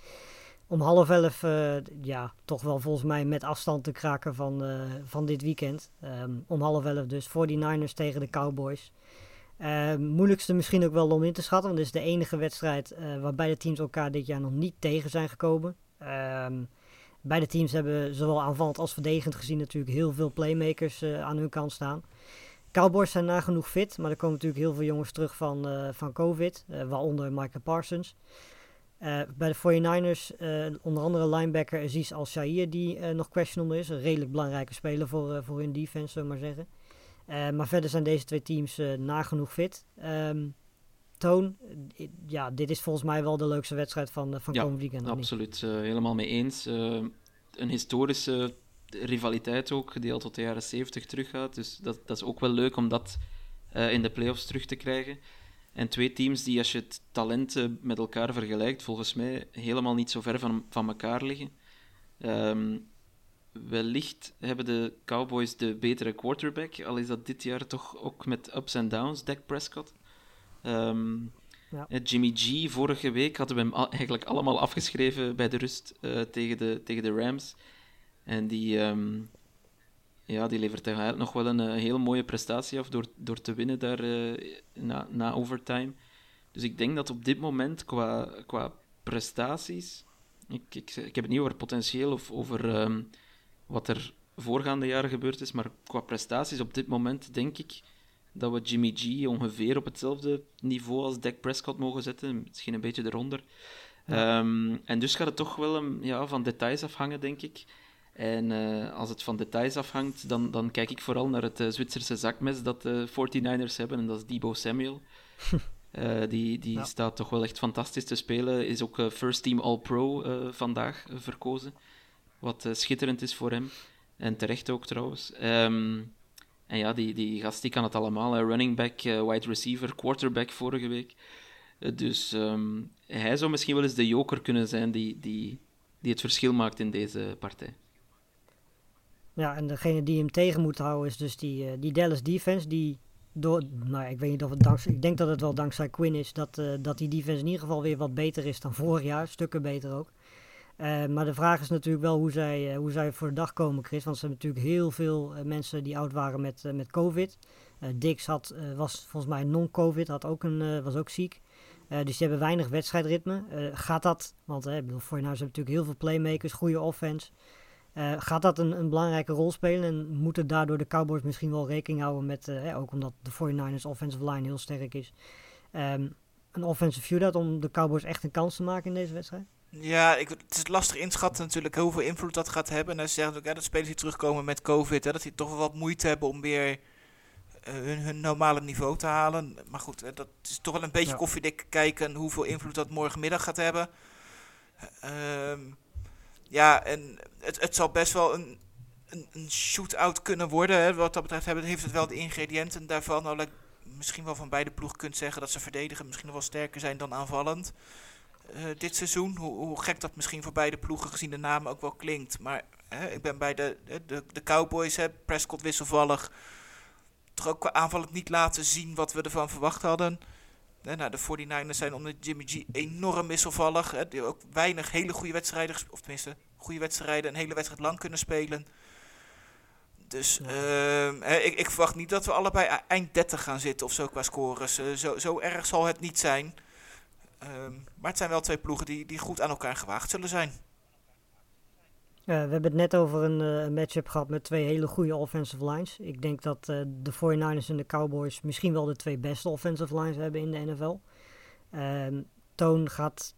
Speaker 1: om half elf, eh, ja, toch wel volgens mij met afstand te kraken van, van dit weekend. Ehm, om half elf dus 49ers tegen de Cowboys. Moeilijkste misschien ook wel om in te schatten, want dit is de enige wedstrijd waarbij de teams elkaar dit jaar nog niet tegen zijn gekomen. Ehm, beide teams hebben zowel aanvallend als verdedigend gezien natuurlijk heel veel playmakers eh, aan hun kant staan. Cowboys zijn nagenoeg fit, maar er komen natuurlijk heel veel jongens terug van, eh, van COVID, eh, waaronder Michael Parsons. Bij de 49ers eh, onder andere linebacker Aziz Al-Shahir, die nog questionable is. Een redelijk belangrijke speler voor, voor hun defense, zullen maar zeggen. Maar verder zijn deze twee teams nagenoeg fit. Ehm, Toon, ja, dit is volgens mij wel de leukste wedstrijd van, eh, van
Speaker 2: Ja,
Speaker 1: komend weekend.
Speaker 2: Absoluut, eh, helemaal mee eens. Eh, een historische rivaliteit ook, die al tot de jaren 70 teruggaat. Dus dat, dat is ook wel leuk om dat in de playoffs terug te krijgen. En twee teams die, als je het talent met elkaar vergelijkt, volgens mij helemaal niet zo ver van, van elkaar liggen. Ehm, wellicht hebben de Cowboys de betere quarterback, al is dat dit jaar toch ook met ups en downs, Dak Prescott. Ehm,
Speaker 1: Ja.
Speaker 2: eh, Jimmy G, vorige week hadden we hem eigenlijk allemaal afgeschreven bij de rust eh, tegen, de, tegen de Rams. En die, ehm, ja, die levert eigenlijk nog wel een eh, heel mooie prestatie af door, door te winnen daar na, na overtime. Dus ik denk dat op dit moment qua, qua prestaties, ik, ik, ik heb het niet over potentieel of over ehm, wat er voorgaande jaren gebeurd is, maar qua prestaties op dit moment denk ik dat we Jimmy G ongeveer op hetzelfde niveau als Dak Prescott mogen zetten, misschien een beetje eronder. Ehm, en dus gaat het toch wel um, ja, van details afhangen, denk ik. En eh, als het van details afhangt, dan, dan kijk ik vooral naar het eh, Zwitserse zakmes dat de 49ers hebben, en dat is Debo Samuel. *laughs* Eh, die die
Speaker 1: Ja.
Speaker 2: staat toch wel echt fantastisch te spelen. Is ook eh, First Team All-Pro eh, vandaag eh, verkozen. Wat eh, schitterend is voor hem. En terecht ook trouwens. Ehm, en ja, die, die gast die kan het allemaal. Running back, eh, wide receiver, quarterback vorige week. Eh, dus ehm, hij zou misschien wel eens de joker kunnen zijn die, die, die het verschil maakt in deze partij.
Speaker 1: Ja, en degene die hem tegen moet houden is dus die, eh, die Dallas defense. Die door, nou ik weet niet of het dankzij, ik denk dat het wel dankzij Quinn is. Dat, dat die defense in ieder geval weer wat beter is dan vorig jaar. Stukken beter ook. Eh, maar de vraag is natuurlijk wel hoe zij, eh, hoe zij voor de dag komen, Chris. Want ze hebben natuurlijk heel veel eh, mensen die oud waren met, met COVID. Dix had, was volgens mij non-COVID, had ook een, was ook ziek. Dus die hebben weinig wedstrijdritme. Gaat dat, want eh, ik bedoel, 49ers hebben natuurlijk heel veel playmakers, goede offense. Gaat dat een, een belangrijke rol spelen en moeten daardoor de Cowboys misschien wel rekening houden met, ook omdat de 49ers offensive line heel sterk is, ehm, een offensive shootout om de Cowboys echt een kans te maken in deze wedstrijd?
Speaker 3: Ja, ik, het is lastig inschatten natuurlijk hoeveel invloed dat gaat hebben. En ze zeggen ook, ja, dat spelers die terugkomen met COVID, hè, dat die toch wel wat moeite hebben om weer eh, hun, hun normale niveau te halen. Maar goed, hè, dat is toch wel een beetje
Speaker 1: Ja.
Speaker 3: koffiedik kijken hoeveel invloed dat morgenmiddag gaat hebben. Ehm, ja, en het, het zal best wel een, een, een shootout kunnen worden. Hè. Wat dat betreft hebben, heeft het wel de ingrediënten daarvan. Nou, misschien wel van beide ploegen kunt zeggen dat ze verdedigen misschien nog wel sterker zijn dan aanvallend. Eh, dit seizoen. Hoe, hoe gek dat misschien voor beide ploegen gezien de naam ook wel klinkt. Maar hè, ik ben bij de, de, de Cowboys, hè, Prescott wisselvallig. Toch ook qua aanvallend niet laten zien wat we ervan verwacht hadden. Hè, nou, de 49ers zijn onder Jimmy G enorm wisselvallig. Hè, die ook weinig hele goede wedstrijden, of tenminste goede wedstrijden, een hele wedstrijd lang kunnen spelen. Dus ehm, ik, ik verwacht niet dat we allebei e- eind 30 gaan zitten of zo qua scores. Eh, zo, zo erg zal het niet zijn. Ehm, maar het zijn wel twee ploegen die, die goed aan elkaar gewaagd zullen zijn.
Speaker 1: We hebben het net over een eh, matchup gehad met twee hele goede offensive lines. Ik denk dat eh, de 49ers en de Cowboys misschien wel de twee beste offensive lines hebben in de NFL. Ehm, Toon gaat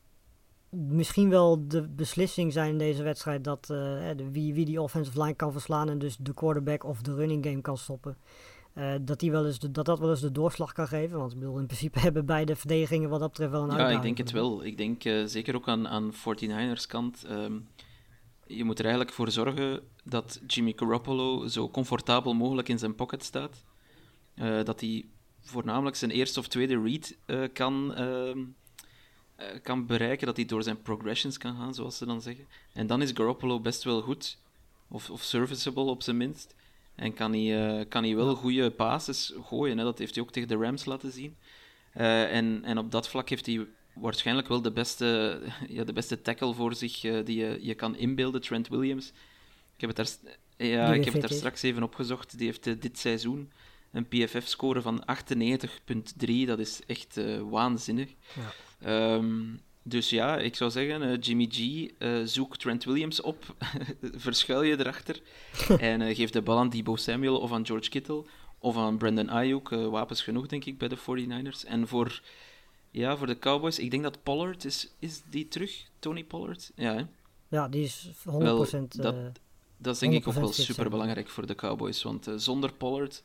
Speaker 1: misschien wel de beslissing zijn in deze wedstrijd dat eh, wie, wie die offensive line kan verslaan en dus de quarterback of de running game kan stoppen. Eh, dat, die wel eens de, dat dat wel eens de doorslag kan geven. Want ik bedoel, in principe *laughs* hebben beide verdedigingen wat dat betreft wel een
Speaker 2: Ja,
Speaker 1: uitdaging.
Speaker 2: ik denk het wel. Ik denk eh, zeker ook aan, aan 49ers kant. ehm, je moet er eigenlijk voor zorgen dat Jimmy Garoppolo zo comfortabel mogelijk in zijn pocket staat. Eh, dat hij voornamelijk zijn eerste of tweede read kan, ehm, eh, kan bereiken. Dat hij door zijn progressions kan gaan, zoals ze dan zeggen. En dan is Garoppolo best wel goed. Of, of serviceable op zijn minst. En kan hij, eh, kan hij wel goede passes gooien. Hè? Dat heeft hij ook tegen de Rams laten zien. Eh, en, en op dat vlak heeft hij waarschijnlijk wel de beste, *laughs* ja, de beste tackle voor zich eh, die je, je kan inbeelden, Trent Williams. Ik heb het daar, ja, ik heb het daar straks even opgezocht. Die heeft dit seizoen een PFF-score van 98,3. Dat is echt waanzinnig.
Speaker 1: Ja.
Speaker 2: Ehm, dus ja, ik zou zeggen, eh, Jimmy G, eh, zoek Trent Williams op, *laughs* verschuil je erachter *laughs* en eh, geef de bal aan Debo Samuel of aan George Kittle of aan Brandon Ayuk. wapens genoeg, denk ik, bij de 49ers. En voor, ja, voor de Cowboys, ik denk dat Pollard, is, is die terug? Tony Pollard? Ja, hè?
Speaker 1: Ja, die is 100%
Speaker 2: Wel, dat- Dat is denk ik ook
Speaker 1: 100%
Speaker 2: wel super belangrijk voor de Cowboys. Want zonder Pollard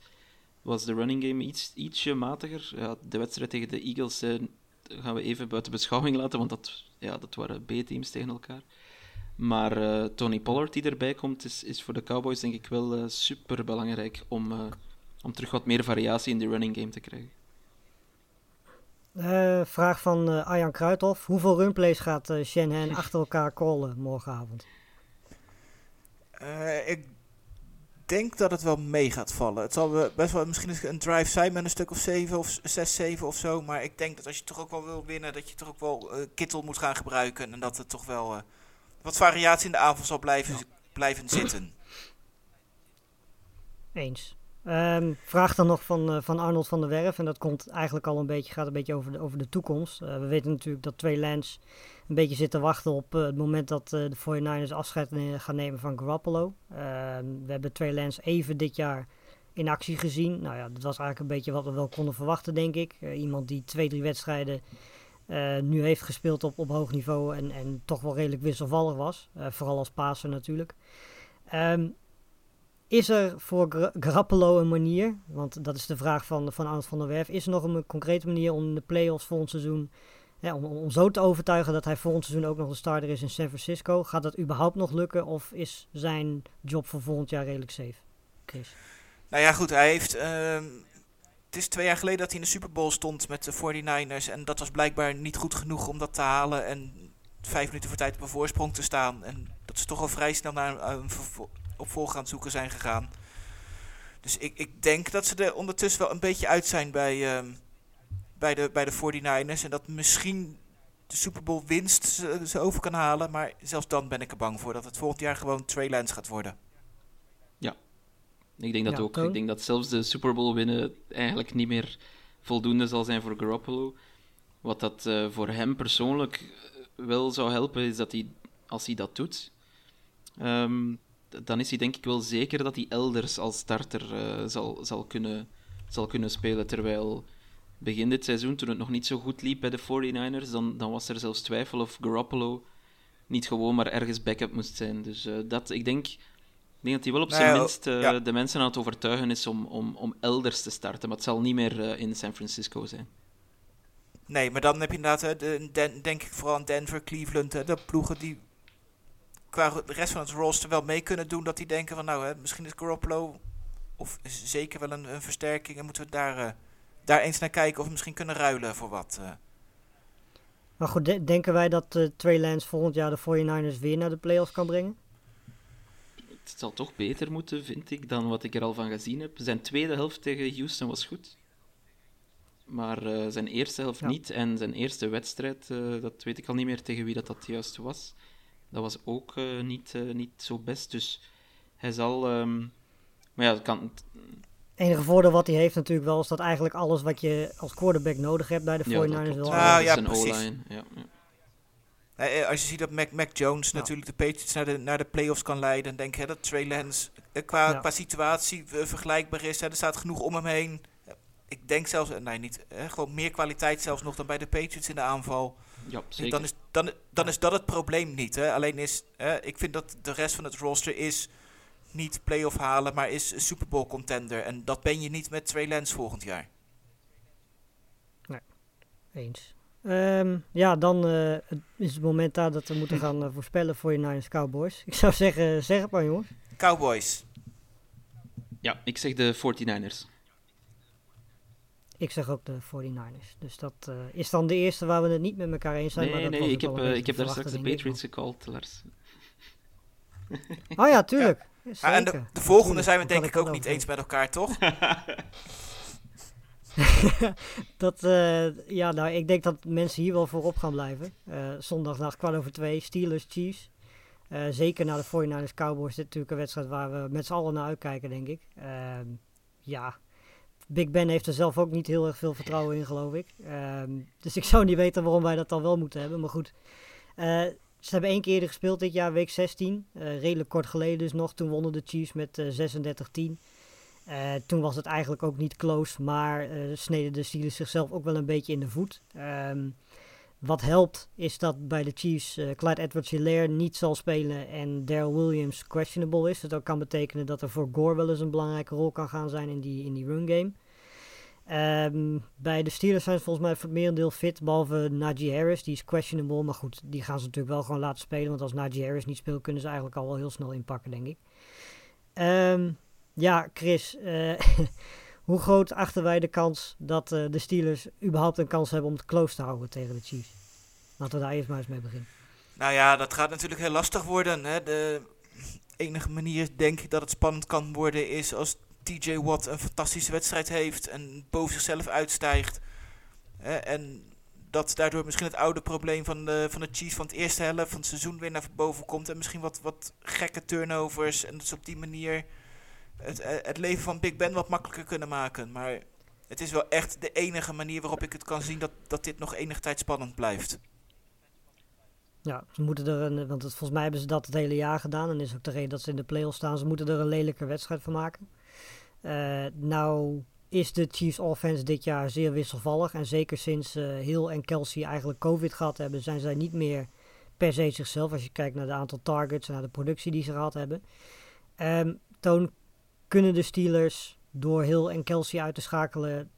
Speaker 2: was de running game iets, ietsje matiger. Ja, de wedstrijd tegen de Eagles gaan we even buiten beschouwing laten, want dat, ja, dat waren B-teams tegen elkaar. Maar eh, Tony Pollard die erbij komt, is, is voor de Cowboys denk ik wel eh, super belangrijk om, eh, om terug wat meer variatie in de running game te krijgen.
Speaker 1: Vraag van eh, Arjan Kruithof. Hoeveel runplays gaat eh Shanahan *laughs* achter elkaar callen morgenavond?
Speaker 3: Eh, ik denk dat het wel mee gaat vallen. Het zal best wel misschien een drive zijn met een stuk of 7 of 6, 7 of zo. Maar ik denk dat als je toch ook wel wil winnen, dat je toch ook wel eh kittel moet gaan gebruiken. En dat er toch wel eh, wat variatie in de avond zal blijven, blijven zitten.
Speaker 1: Eens. Ehm, vraag dan nog van, eh, van Arnold van der Werf. En dat komt eigenlijk al een beetje, gaat een beetje over de, over de toekomst. Eh, we weten natuurlijk dat twee Lance een beetje zit te wachten op eh, het moment dat de 49ers afscheid gaan nemen van Garoppolo. Ehm, we hebben twee Lance even dit jaar in actie gezien. Nou ja, dat was eigenlijk een beetje wat we wel konden verwachten, denk ik. Iemand die twee, drie wedstrijden nu heeft gespeeld op, op hoog niveau en, en toch wel redelijk wisselvallig was. Vooral als paser natuurlijk. Ehm, is er voor Gra- Garoppolo een manier, want dat is de vraag van, van Arnold van der Werf, is er nog een concrete manier om de play-offs volgend seizoen hè, om, om zo te overtuigen dat hij volgend seizoen ook nog de starter is in San Francisco. Gaat dat überhaupt nog lukken of is zijn job voor volgend jaar redelijk safe? Chris.
Speaker 3: Nou ja, goed, hij heeft... ehm, het is twee jaar geleden dat hij in de Super Bowl stond met de 49ers. En dat was blijkbaar niet goed genoeg om dat te halen. En vijf minuten voor tijd op een voorsprong te staan. En dat ze toch al vrij snel naar een, een aan het zoeken zijn gegaan. Dus ik, ik denk dat ze er ondertussen wel een beetje uit zijn bij, ehm, bij, de, bij de 49ers. En dat misschien de Super Bowl winst ze, ze over kan halen. Maar zelfs dan ben ik er bang voor dat het volgend jaar gewoon Trey Lance gaat worden.
Speaker 2: Ik denk dat
Speaker 1: Ja,
Speaker 2: ook. Ik denk dat zelfs de Super Bowl winnen eigenlijk niet meer voldoende zal zijn voor Garoppolo. Wat dat eh, voor hem persoonlijk eh, wel zou helpen, is dat hij, als hij dat doet, ehm, dan is hij denk ik wel zeker dat hij elders als starter eh, zal, zal, kunnen, zal kunnen spelen. Terwijl begin dit seizoen, toen het nog niet zo goed liep bij de 49ers, dan, dan was er zelfs twijfel of Garoppolo niet gewoon maar ergens backup moest zijn. Dus eh, dat, ik denk, ik denk dat hij wel op
Speaker 3: Nou
Speaker 2: zijn minst eh,
Speaker 3: ja.
Speaker 2: de mensen aan het overtuigen is om, om, om elders te starten. Maar het zal niet meer in San Francisco zijn.
Speaker 3: Nee, maar dan heb je inderdaad, de, denk ik vooral aan Denver, Cleveland, de ploegen die qua de rest van het roster wel mee kunnen doen. Dat die denken van nou, hè, misschien is Garoppolo of is zeker wel een, een versterking en moeten we daar, eh, daar eens naar kijken of we misschien kunnen ruilen voor wat. eh.
Speaker 1: Maar goed, de- denken wij dat eh Trey Lance volgend jaar de 49ers weer naar de playoffs kan brengen?
Speaker 2: Het zal toch beter moeten, vind ik, dan wat ik er al van gezien heb. Zijn tweede helft tegen Houston was goed. Maar eh, zijn eerste helft
Speaker 1: Ja.
Speaker 2: niet. En zijn eerste wedstrijd, eh, dat weet ik al niet meer tegen wie dat, dat juist was. Dat was ook eh, niet, eh, niet zo best. Dus hij zal. ehm, maar ja, het kan,
Speaker 1: enige voordeel wat hij heeft natuurlijk wel is dat eigenlijk alles wat je als quarterback nodig hebt bij de 49ers
Speaker 2: ja, dat
Speaker 1: wel.
Speaker 3: Ah, ja, precies.
Speaker 2: Ja, ja.
Speaker 3: Eh, als je ziet dat Mac, Mac Jones
Speaker 1: Ja.
Speaker 3: natuurlijk de Patriots naar de, naar de playoffs kan leiden, dan denk hè, dat Trey Lance qua,
Speaker 1: Ja.
Speaker 3: qua situatie vergelijkbaar is. Hè, er staat genoeg om hem heen. Ik denk zelfs, nee niet, eh, gewoon meer kwaliteit zelfs nog dan bij de Patriots in de aanval.
Speaker 2: Ja zeker.
Speaker 3: Dan is, dan, dan is dat het probleem niet. Hè? Alleen is, hè, ik vind dat de rest van het roster is niet playoff halen, maar is een Super Bowl contender. En dat ben je niet met Trey Lance volgend jaar.
Speaker 1: Eens. Ehm, ja, dan eh, is het moment daar dat we moeten gaan eh, voorspellen voor je Niners Cowboys. Ik zou zeggen, zeg het maar jongens.
Speaker 3: Cowboys.
Speaker 2: Ja, ik zeg de 49ers.
Speaker 1: Ik zeg ook de 49ers. Dus dat eh, is dan de eerste waar we het niet met elkaar eens zijn. maar
Speaker 2: Nee,
Speaker 1: dat
Speaker 2: nee, ik heb, eh, ik heb daar straks de Patriots gecallt, Lars.
Speaker 1: maar. *laughs* Oh ja, tuurlijk.
Speaker 3: En de, volgende
Speaker 1: Tuurlijk,
Speaker 3: zijn we denk ik ook niet eens met elkaar, toch? *laughs* *laughs*
Speaker 1: Dat, eh, ja, nou, ik denk dat mensen hier wel voorop gaan blijven. Eh zondagnacht kwart over twee, Steelers, Chiefs. Eh, zeker na de 49ers Cowboys. Dit is natuurlijk een wedstrijd waar we met z'n allen naar uitkijken, denk ik. Ehm, ja, Big Ben heeft er zelf ook niet heel erg veel vertrouwen in, geloof ik. Ehm, dus ik zou niet weten waarom wij dat dan wel moeten hebben. Maar goed, Eh, ze hebben één keer eerder gespeeld dit jaar, week 16. Eh, redelijk kort geleden dus nog. Toen wonnen de Chiefs met eh 36-10. Eh, toen was het eigenlijk ook niet close, maar sneden de Steelers zichzelf ook wel een beetje in de voet. Ehm, wat helpt is dat bij de Chiefs eh Clyde Edwards-Hilaire niet zal spelen en Daryl Williams questionable is. Dat kan betekenen dat er voor Gore wel eens een belangrijke rol kan gaan zijn in die, in die run game. Ehm, bij de Steelers zijn ze volgens mij voor het merendeel fit, behalve Najee Harris, die is questionable. Maar goed, die gaan ze natuurlijk wel gewoon laten spelen, want als Najee Harris niet speelt, kunnen ze eigenlijk al wel heel snel inpakken, denk ik. Ehm, ja, Chris, eh, *laughs* hoe groot achten wij de kans dat eh, de Steelers überhaupt een kans hebben om het close te houden tegen de Chiefs? Laten we daar eerst maar eens mee beginnen.
Speaker 3: Nou ja, dat gaat natuurlijk heel lastig worden. Hè? De enige manier, denk ik, dat het spannend kan worden is als TJ Watt een fantastische wedstrijd heeft en boven zichzelf uitstijgt. Hè? En dat daardoor misschien het oude probleem van de, van de Chiefs van het eerste helft van het seizoen weer naar boven komt. En misschien wat, wat gekke turnovers. En dat op die manier het, eh, het leven van Big Ben wat makkelijker kunnen maken. Maar het is wel echt de enige manier waarop ik het kan zien dat, dat dit nog enige tijd spannend blijft.
Speaker 1: Ja, ze moeten er een, want het, volgens mij hebben ze dat het hele jaar gedaan. En is ook de reden dat ze in de playoffs staan. Ze moeten er een lelijke wedstrijd van maken. Eh, nou is de Chiefs offense dit jaar zeer wisselvallig. En zeker sinds eh Hill en Kelsey eigenlijk COVID gehad hebben, zijn zij niet meer per se zichzelf. Als je kijkt naar de aantal targets en naar de productie die ze gehad hebben. Ehm, toon kunnen de Steelers door Hill en Kelsey uit te schakelen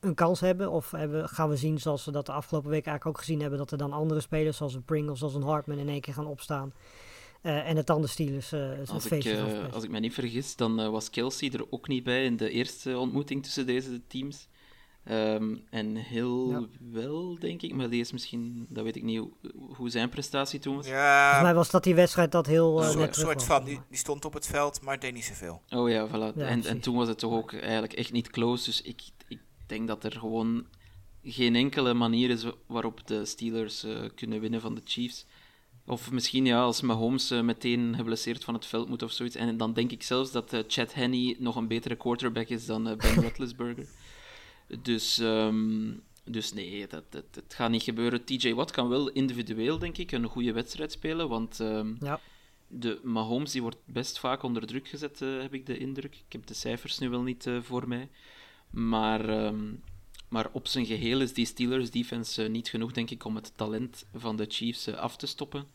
Speaker 1: een kans hebben? Of hebben, gaan we zien, zoals we dat de afgelopen week eigenlijk ook gezien hebben, dat er dan andere spelers, zoals een Pringles, zoals een Hartman, in één keer gaan opstaan? Eh, en het dan de Steelers uh,
Speaker 2: als, ik,
Speaker 1: feestje
Speaker 2: eh, als ik me niet vergis, dan was Kelsey er ook niet bij in de eerste ontmoeting tussen deze teams. Ehm, en
Speaker 1: Ja.
Speaker 2: wel, denk ik, maar die is misschien, dat weet ik niet hoe, hoe zijn prestatie toen was.
Speaker 1: Volgens
Speaker 3: Ja,
Speaker 1: mij was dat die wedstrijd dat heel
Speaker 3: een
Speaker 1: eh,
Speaker 3: soort,
Speaker 1: terug
Speaker 3: soort van. Die, stond op het veld, maar deed niet zoveel.
Speaker 2: Oh ja, voilà.
Speaker 1: Ja,
Speaker 2: en, en toen was het toch ook eigenlijk echt niet close. Dus ik, ik denk dat er gewoon geen enkele manier is waarop de Steelers eh, kunnen winnen van de Chiefs. Of misschien ja, als Mahomes eh, meteen geblesseerd van het veld moet of zoiets. En dan denk ik zelfs dat Chad Henney nog een betere quarterback is dan Ben *laughs* Roethlisberger. Dus, ehm, dus nee, dat, dat, dat gaat niet gebeuren. TJ Watt kan wel individueel, denk ik, een goede wedstrijd spelen. Want ehm,
Speaker 1: Ja.
Speaker 2: de Mahomes die wordt best vaak onder druk gezet, eh, heb ik de indruk. Ik heb de cijfers nu wel niet eh, voor mij. Maar, ehm, maar op zijn geheel is die Steelers defense eh, niet genoeg, denk ik, om het talent van de Chiefs af te stoppen.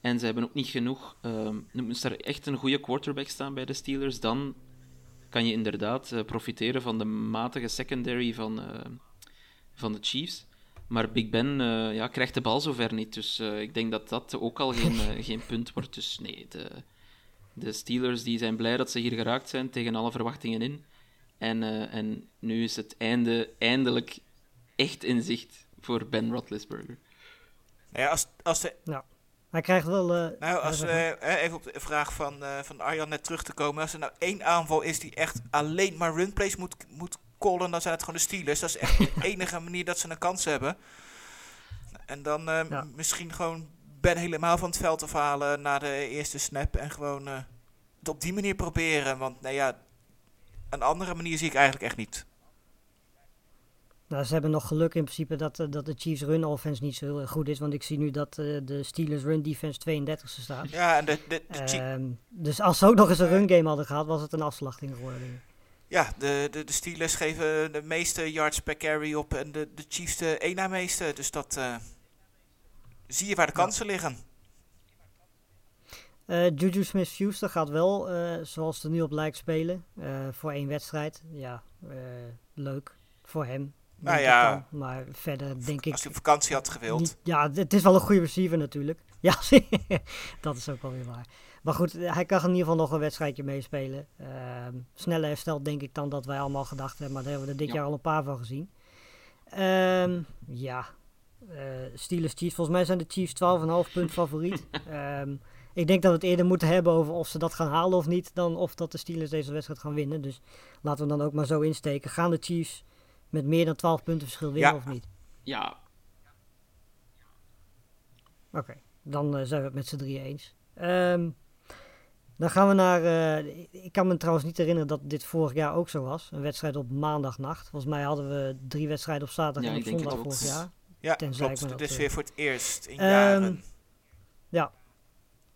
Speaker 2: En ze hebben ook niet genoeg. ehm nu moest er echt een goede quarterback staan bij de Steelers, dan kan je inderdaad eh, profiteren van de matige secondary van, eh, van de Chiefs. Maar Big Ben eh, ja, krijgt de bal zover niet. Dus eh, ik denk dat dat ook al geen, *laughs* geen punt wordt. Dus nee, de, de Steelers die zijn blij dat ze hier geraakt zijn tegen alle verwachtingen in. En, eh, en nu is het einde eindelijk echt in zicht voor Ben Roethlisberger.
Speaker 3: Nou ja, als, als de
Speaker 1: Hij krijgt wel... eh,
Speaker 3: Nou, als, eh, even op de vraag van, eh, van Arjan net terug te komen. Als er nou één aanval is die echt alleen maar runplays moet, moet callen, dan zijn het gewoon de Steelers. Dat is echt de *laughs* enige manier dat ze een kans hebben. En dan eh,
Speaker 1: Ja.
Speaker 3: misschien gewoon Ben helemaal van het veld afhalen na de eerste snap. En gewoon het op die manier proberen. Want nou ja, een andere manier zie ik eigenlijk echt niet.
Speaker 1: Nou, ze hebben nog geluk in principe dat, eh, dat de Chiefs run offense niet zo heel goed is. Want ik zie nu dat eh, de Steelers run defense 32e staat.
Speaker 3: Ja, en de, de,
Speaker 1: Ehm, dus als ze ook nog eens een run game hadden gehad, was het een afslachting geworden.
Speaker 3: ja, de, de, de Steelers geven de meeste yards per carry op en de, de Chiefs de één na meeste. Dus dat eh, zie je waar de kansen liggen.
Speaker 1: Juju Smith-Schuster gaat wel, zoals het er nu op lijkt, spelen. voor één wedstrijd. Ja, leuk voor hem.
Speaker 3: Nou ja,
Speaker 1: dan. Maar verder denk ik...
Speaker 3: Als hij op vakantie had gewild.
Speaker 1: Niet, ja, het is wel een goede receiver natuurlijk. *laughs* Ja, *laughs* dat is ook wel weer waar. Maar goed, hij kan in ieder geval nog een wedstrijdje meespelen. Ehm sneller hersteld denk ik dan dat wij allemaal gedacht hebben. Maar daar hebben we er dit
Speaker 2: Ja.
Speaker 1: jaar al een paar van gezien. Ehm, ja, eh Steelers Chiefs. Volgens mij zijn de Chiefs 12,5 punt favoriet. *laughs* Ehm, ik denk dat we het eerder moeten hebben over of ze dat gaan halen of niet. Dan of dat de Steelers deze wedstrijd gaan winnen. Dus laten we dan ook maar zo insteken. Gaan de Chiefs met meer dan 12 punten verschil winnen
Speaker 3: Ja.
Speaker 1: of niet?
Speaker 2: Ja,
Speaker 1: Oké, dan eh, zijn we het met z'n drieën eens. Ehm, dan gaan we naar. eh, ik kan me trouwens niet herinneren dat dit vorig jaar ook zo was. Een wedstrijd op maandagnacht. Volgens mij hadden we drie wedstrijden op zaterdag
Speaker 2: Ja,
Speaker 1: en
Speaker 2: ik
Speaker 1: op
Speaker 2: denk het
Speaker 1: zondag vorig jaar.
Speaker 3: Ja,
Speaker 1: Tenzij
Speaker 3: klopt. Dit
Speaker 1: dat,
Speaker 3: is
Speaker 1: eh,
Speaker 3: weer voor het eerst in
Speaker 1: Ehm,
Speaker 3: jaren.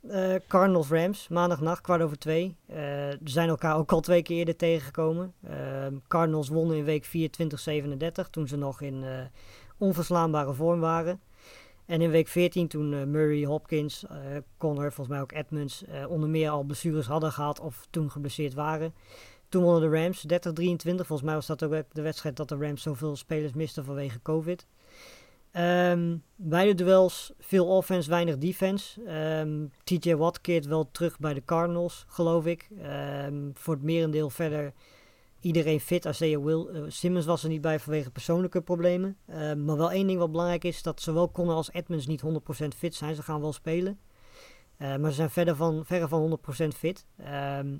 Speaker 1: Eh, Cardinals Rams, maandagnacht, kwart over twee. Eh ze zijn elkaar ook al twee keer eerder tegengekomen. Ehm, Cardinals wonnen in week 4 2037, toen ze nog in eh, onverslaanbare vorm waren. En in week 14, toen Murray, Hopkins, Connor, volgens mij ook Edmonds, onder meer al blessures hadden gehad of toen geblesseerd waren. Toen wonnen de Rams 30-23. Volgens mij was dat ook de wedstrijd dat de Rams zoveel spelers misten vanwege COVID. Ehm, beide duels, veel offense, weinig defense. Ehm, TJ Watt keert wel terug bij de Cardinals, geloof ik. Ehm, voor het merendeel verder iedereen fit. Isaiah Will, eh, Simmons was er niet bij vanwege persoonlijke problemen. Ehm, maar wel één ding wat belangrijk is, dat zowel Connor als Edmonds niet 100% fit zijn. Ze gaan wel spelen. Maar ze zijn verder van, verre van 100% fit. Ehm,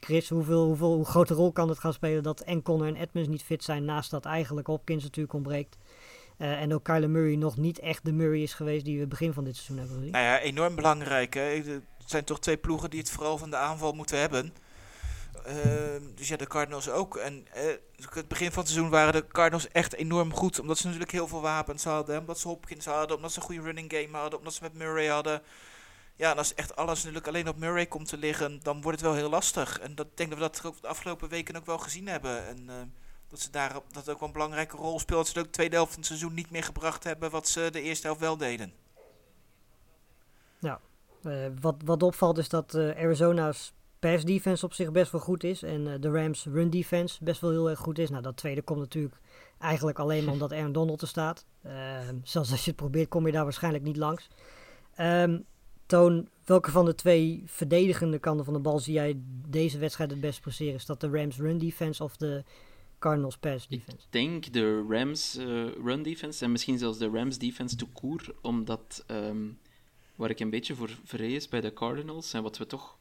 Speaker 1: Chris, hoeveel, hoeveel, hoe grote rol kan het gaan spelen dat en Connor en Edmonds niet fit zijn, naast dat eigenlijk Hopkins natuurlijk ontbreekt. Eh, en ook Kyler Murray nog niet echt de Murray is geweest die we begin van dit seizoen hebben gezien.
Speaker 3: Nou ja, enorm belangrijk. Hè? Het zijn toch twee ploegen die het vooral van de aanval moeten hebben. Ehm, dus ja, de Cardinals ook. En eh, het begin van het seizoen waren de Cardinals echt enorm goed. Omdat ze natuurlijk heel veel wapens hadden. Omdat ze Hopkins hadden. Omdat ze een goede running game hadden. Omdat ze met Murray hadden. Ja, en als echt alles natuurlijk alleen op Murray komt te liggen, dan wordt het wel heel lastig. En dat denk dat we dat ook de afgelopen weken ook wel gezien hebben. En eh, dat ze daar dat ook een belangrijke rol speelt. Dat ze de tweede helft van het seizoen niet meer gebracht hebben wat ze de eerste helft wel deden.
Speaker 1: Eh, wat, wat opvalt is dat eh, Arizona's pass defense op zich best wel goed is. En eh, de Rams run defense best wel heel erg goed is. Nou, dat tweede komt natuurlijk eigenlijk alleen maar omdat Aaron Donald er staat. Ehm, zelfs als je het probeert, kom je daar waarschijnlijk niet langs. Ehm, Toon, welke van de twee verdedigende kanten van de bal zie jij deze wedstrijd het best presteren? Is dat de Rams run defense of de Cardinals pass defense?
Speaker 2: Ik denk de Rams eh, run defense en misschien zelfs de Rams defense to court, omdat ehm, waar ik een beetje voor vrees bij de Cardinals en wat we toch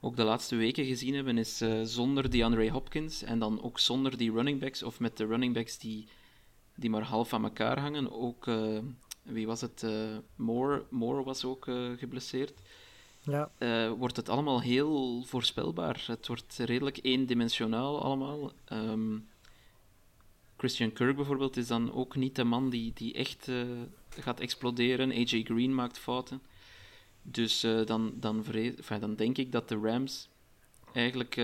Speaker 2: ook de laatste weken gezien hebben, is uh, zonder die Andre Hopkins en dan ook zonder die running backs of met de running backs die, die maar half aan elkaar hangen. Ook, uh, wie was het? Moore, Moore was ook geblesseerd.
Speaker 1: Ja.
Speaker 2: wordt het allemaal heel voorspelbaar. Het wordt redelijk eendimensionaal allemaal. Um, Christian Kirk bijvoorbeeld is dan ook niet de man die, die echt gaat exploderen. AJ Green maakt fouten. Dus uh, dan, dan, dan denk ik dat de Rams eigenlijk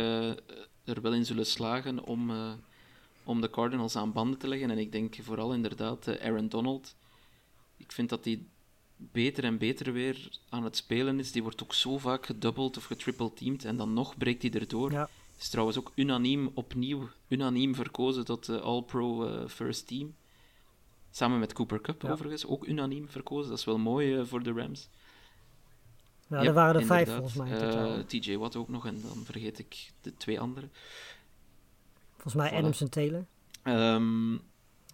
Speaker 2: er wel in zullen slagen om, om de Cardinals aan banden te leggen. En ik denk vooral inderdaad Aaron Donald. Ik vind dat hij beter en beter weer aan het spelen is. Die wordt ook zo vaak gedubbeld of getriple teamed en dan nog breekt hij erdoor.
Speaker 1: Ja.
Speaker 2: Is trouwens ook unaniem opnieuw unaniem verkozen tot de All-Pro First Team. Samen met Cooper Cup
Speaker 1: ja.
Speaker 2: overigens, ook unaniem verkozen. Dat is wel mooi voor de Rams.
Speaker 1: Nou, er waren er vijf volgens mij.
Speaker 2: Uh, TJ Watt ook nog en dan vergeet ik de twee anderen.
Speaker 1: Volgens mij voilà. Adams en Taylor.
Speaker 2: Um,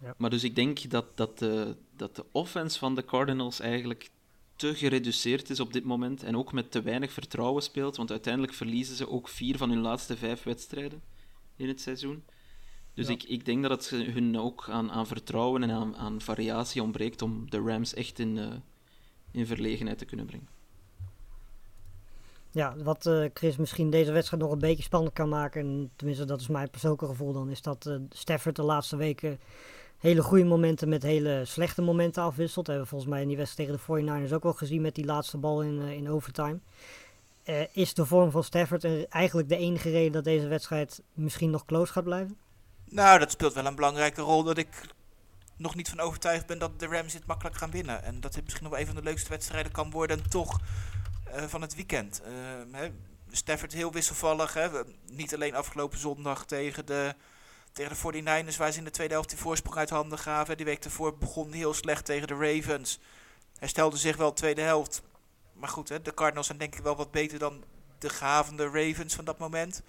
Speaker 2: ja. Maar dus ik denk dat, dat, de, dat de offense van de Cardinals eigenlijk te gereduceerd is op dit moment en ook met te weinig vertrouwen speelt, want uiteindelijk verliezen ze ook vier van hun laatste vijf wedstrijden in het seizoen. Dus
Speaker 1: ja.
Speaker 2: ik, ik denk dat het hun ook aan, aan vertrouwen en aan, aan variatie ontbreekt om de Rams echt in, uh, in verlegenheid te kunnen brengen.
Speaker 1: Ja, wat uh, Chris misschien deze wedstrijd nog een beetje spannend kan maken, en tenminste dat is mijn persoonlijke gevoel dan, is dat uh, Stafford de laatste weken hele goede momenten met hele slechte momenten afwisselt. Dat hebben we volgens mij in die wedstrijd tegen de 49ers ook wel gezien met die laatste bal in, uh, in overtime. is de vorm van Stafford eigenlijk de enige reden dat deze wedstrijd misschien nog close gaat blijven?
Speaker 3: Nou, dat speelt wel een belangrijke rol dat ik nog niet van overtuigd ben dat de Rams dit makkelijk gaan winnen. En dat dit misschien nog wel een van de leukste wedstrijden kan worden, toch uh, van het weekend. Uh, hè, Stafford heel wisselvallig. Hè. Niet alleen afgelopen zondag tegen de, tegen de 49ers, waar ze in de tweede helft die voorsprong uit handen gaven. Die week ervoor begon heel slecht tegen de Ravens. Herstelde zich wel de tweede helft. Maar goed, hè, de Cardinals zijn denk ik wel wat beter dan de gavende Ravens van dat moment.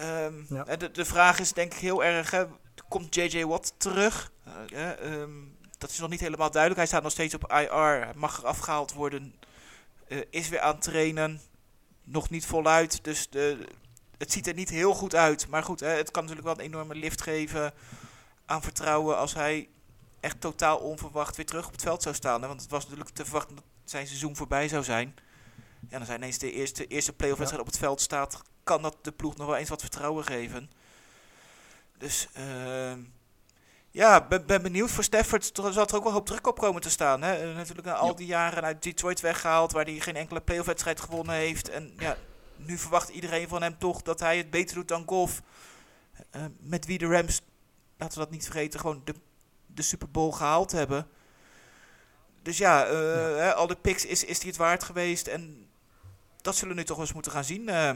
Speaker 3: Um, ja. de, de vraag is denk ik heel erg, hè, komt J.J. Watt terug? Uh, um, dat is nog niet helemaal duidelijk. Hij staat nog steeds op IR. Hij mag er afgehaald worden. Uh, is weer aan het trainen. Nog niet voluit. Dus de, het ziet er niet heel goed uit. Maar goed, hè, het kan natuurlijk wel een enorme lift geven aan vertrouwen als hij echt totaal onverwacht weer terug op het veld zou staan. Hè? Want het was natuurlijk te verwachten dat zijn seizoen voorbij zou zijn. Ja, dan zijn ineens de eerste, eerste playoff wedstrijd ja. op het veld staat. Kan dat de ploeg nog wel eens wat vertrouwen geven. Dus uh, ja, ben, ben benieuwd. Voor Stafford zal er ook wel hoop druk op komen te staan. Hè? Uh, natuurlijk na al die jaren uit Detroit weggehaald, waar hij geen enkele playoff wedstrijd gewonnen heeft. En ja, nu verwacht iedereen van hem toch dat hij het beter doet dan Golf. Uh, met wie de Rams, laten we dat niet vergeten, gewoon de, de Super Bowl gehaald hebben. Dus ja, uh, ja. Hè, al de picks is, is hij het waard geweest. En dat zullen we nu toch eens moeten gaan zien. Uh,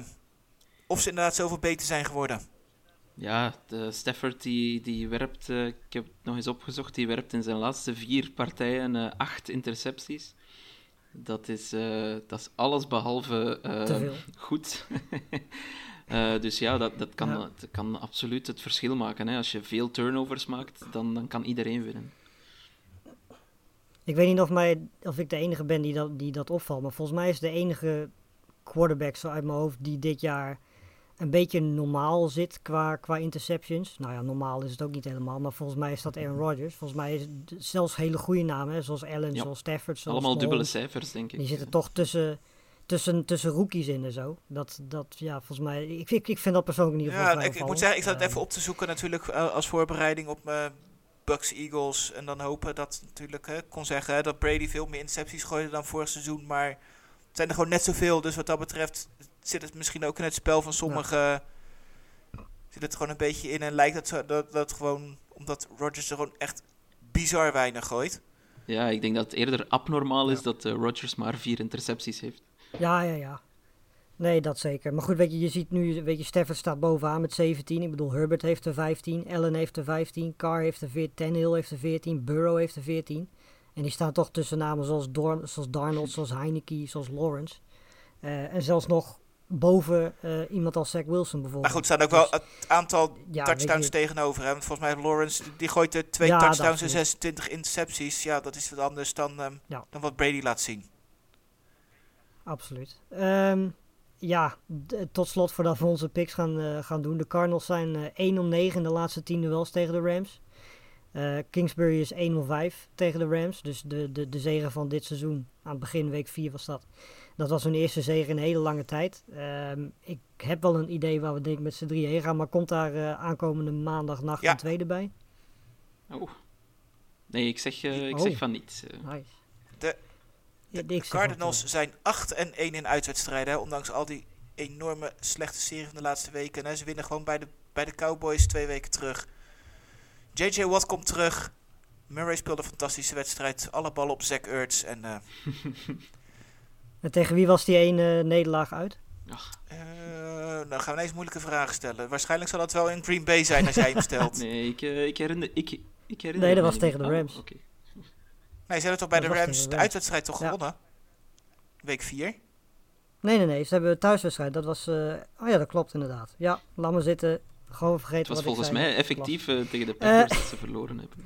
Speaker 3: of ze inderdaad zoveel beter zijn geworden.
Speaker 2: Ja, de Stafford die, die werpt, ik heb het nog eens opgezocht, die werpt in zijn laatste vier partijen acht intercepties. Dat is, uh, dat is alles behalve goed. *laughs* dus ja, dat, dat, kan, ja. dat kan absoluut het verschil maken. Hè. Als je veel turnovers maakt, dan, dan kan iedereen winnen.
Speaker 1: Ik weet niet of, mij, of ik de enige ben die dat, die dat opvalt, maar volgens mij is de enige quarterback zo uit mijn hoofd die dit jaar een beetje normaal zit qua, qua interceptions. Nou ja, normaal is het ook niet helemaal, maar volgens mij is dat Aaron Rodgers. Volgens mij is het zelfs hele goede namen, hè, zoals Allen, ja. zoals Stafford. Zoals
Speaker 2: Allemaal dubbele cijfers, denk ik.
Speaker 1: Die zitten toch tussen, tussen, tussen rookies in en zo. Dat, dat ja, volgens mij, ik, ik, ik vind dat persoonlijk niet
Speaker 3: Ja, ik, ik moet zeggen, ik zat het even op te zoeken natuurlijk als voorbereiding op mijn Bucks Eagles. En dan hopen dat natuurlijk, hè, kon zeggen hè, dat Brady veel meer intercepties gooide dan vorig seizoen, maar het zijn er gewoon net zoveel. Dus wat dat betreft zit het misschien ook in het spel van sommigen. Ja. Zit het gewoon een beetje in en lijkt het zo dat, dat gewoon omdat Rodgers er gewoon echt bizar weinig gooit.
Speaker 2: Ja, ik denk dat het eerder abnormaal is ja. dat uh, Rodgers maar vier intercepties heeft.
Speaker 1: Ja, ja, ja. Nee, dat zeker. Maar goed, weet je, je ziet nu, weet je, Stafford staat bovenaan met 17. Ik bedoel, Herbert heeft er 15, Allen heeft er 15, Carr heeft er 14, Tannehill heeft er 14, Burrow heeft er 14. En die staan toch tussen namen zoals, Dorn, zoals Darnold, zoals Heineke, zoals Lawrence. Eh, en zelfs nog boven eh, iemand als Zach Wilson bijvoorbeeld.
Speaker 3: Maar goed, er staan ook wel
Speaker 1: Dus-
Speaker 3: het aantal
Speaker 1: Ja,
Speaker 3: touchdowns tegenover. Hè? Want volgens mij Lawrence, die gooit er twee
Speaker 1: Ja,
Speaker 3: touchdowns en
Speaker 1: is-
Speaker 3: 26 intercepties. Ja, dat is wat anders dan, ehm,
Speaker 1: Ja.
Speaker 3: dan wat Brady laat zien.
Speaker 1: Absoluut. Ehm, ja, tot slot voordat we onze picks gaan, eh, gaan doen. De Cardinals zijn eh 1 om 9 in de laatste 10 duels tegen de Rams. Eh, Kingsbury is 1 om 5 tegen de Rams. Dus de, de, de zege van dit seizoen, aan het begin week 4 was dat. Dat was hun eerste zege in een hele lange tijd. Ehm, ik heb wel een idee waar we denk ik met z'n drieën heen gaan. Maar komt daar eh, aankomende maandagnacht
Speaker 3: Ja.
Speaker 1: een tweede bij?
Speaker 2: Oh. Nee, ik zeg, eh, ik
Speaker 1: Oh.
Speaker 2: zeg van niets. eh.
Speaker 1: Nice.
Speaker 3: De- Cardinals zijn 8 en 1 in uitwedstrijden. Hè? Ondanks al die enorme slechte serie van de laatste weken. Hè? Ze winnen gewoon bij de, bij de Cowboys twee weken terug. JJ Watt komt terug. Murray speelde een fantastische wedstrijd. Alle ballen op Zach Ertz. En eh, *laughs*
Speaker 1: En tegen wie was die ene nederlaag uit?
Speaker 3: eh, nou gaan we ineens moeilijke vragen stellen. Waarschijnlijk zal dat wel in Green Bay zijn als jij hem stelt. nee. *laughs*
Speaker 2: Nee, ik, eh, ik herinner... Ik, ik herinner
Speaker 1: Nee, dat was tegen de
Speaker 2: Oh,
Speaker 1: Rams.
Speaker 2: oké.
Speaker 3: ze hebben toch bij
Speaker 1: Dat
Speaker 3: de Rams de
Speaker 1: Rams.
Speaker 3: uitwedstrijd toch
Speaker 1: Ja.
Speaker 3: gewonnen? Week 4.
Speaker 1: Nee, nee, nee. Ze hebben een thuiswedstrijd. Dat was... eh, oh ja, dat klopt inderdaad. Ja, laat maar zitten. Gewoon vergeten
Speaker 2: Het was
Speaker 1: wat
Speaker 2: volgens mij effectief eh, tegen de Packers dat ze verloren hebben.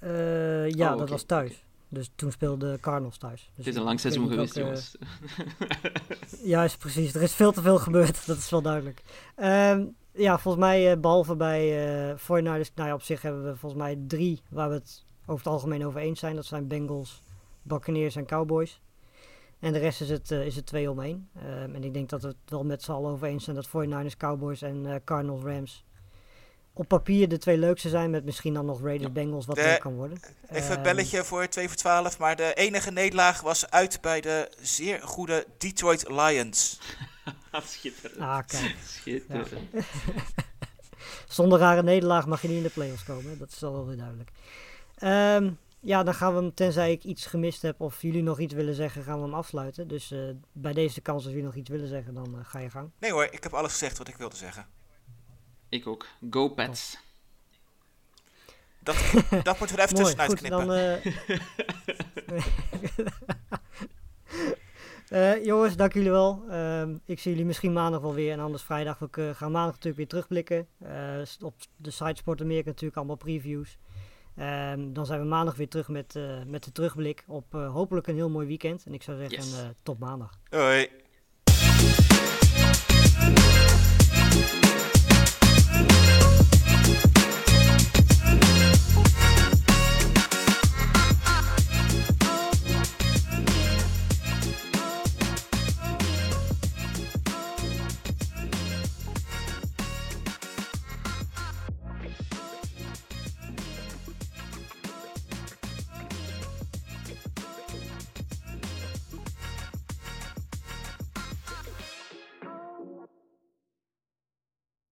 Speaker 1: Eh, ja,
Speaker 2: Oh,
Speaker 1: dat was thuis. Dus toen speelde Cardinals thuis. Dus
Speaker 2: Het is een lang seizoen geweest,
Speaker 1: welke-
Speaker 2: jongens.
Speaker 1: Juist, precies. Er is veel te veel gebeurd. *laughs* Dat is wel duidelijk. Ehm, ja, volgens mij, eh, behalve bij eh 49ers, nou ja, op zich hebben we volgens mij drie waar we het over het algemeen over eens zijn. Dat zijn Bengals, Buccaneers en Cowboys. En de rest is het, eh, is het twee om één. Ehm, en ik denk dat we het wel met z'n allen over eens zijn dat 49ers, Cowboys en eh, Cardinals, Rams op papier de twee leukste zijn. Met misschien dan nog Raiders, Bengals, wat leuk kan worden.
Speaker 3: Even een
Speaker 1: Ehm,
Speaker 3: belletje voor 2 voor 12. Maar de enige nederlaag was uit bij de zeer goede Detroit Lions. *laughs*
Speaker 2: Schitterend.
Speaker 1: Ah, kijk.
Speaker 2: Schitterend. *laughs*
Speaker 1: Zonder rare nederlaag mag je niet in de playoffs komen. hè. Dat is al wel weer duidelijk. Ehm, ja, dan gaan we hem, tenzij ik iets gemist heb of jullie nog iets willen zeggen, gaan we hem afsluiten. Dus eh, bij deze kans, als jullie nog iets willen zeggen, dan eh, ga je gang.
Speaker 3: Nee hoor, ik heb alles gezegd wat ik wilde zeggen.
Speaker 2: Ik ook. Go Pats.
Speaker 3: Dat, *laughs* dat moeten we er even
Speaker 1: Mooi,
Speaker 3: tussenuit
Speaker 1: goed,
Speaker 3: knippen.
Speaker 1: dan... *laughs* eh, jongens, dank jullie wel. Ehm, ik zie jullie misschien maandag wel weer en anders vrijdag. We eh, gaan maandag natuurlijk weer terugblikken. Eh, op de site Sport Amerika natuurlijk allemaal previews. Ehm, dan zijn we maandag weer terug met, eh, met de terugblik op eh, hopelijk een heel mooi weekend. En ik zou zeggen,
Speaker 2: yes.
Speaker 1: Eh, tot maandag.
Speaker 3: Hoi.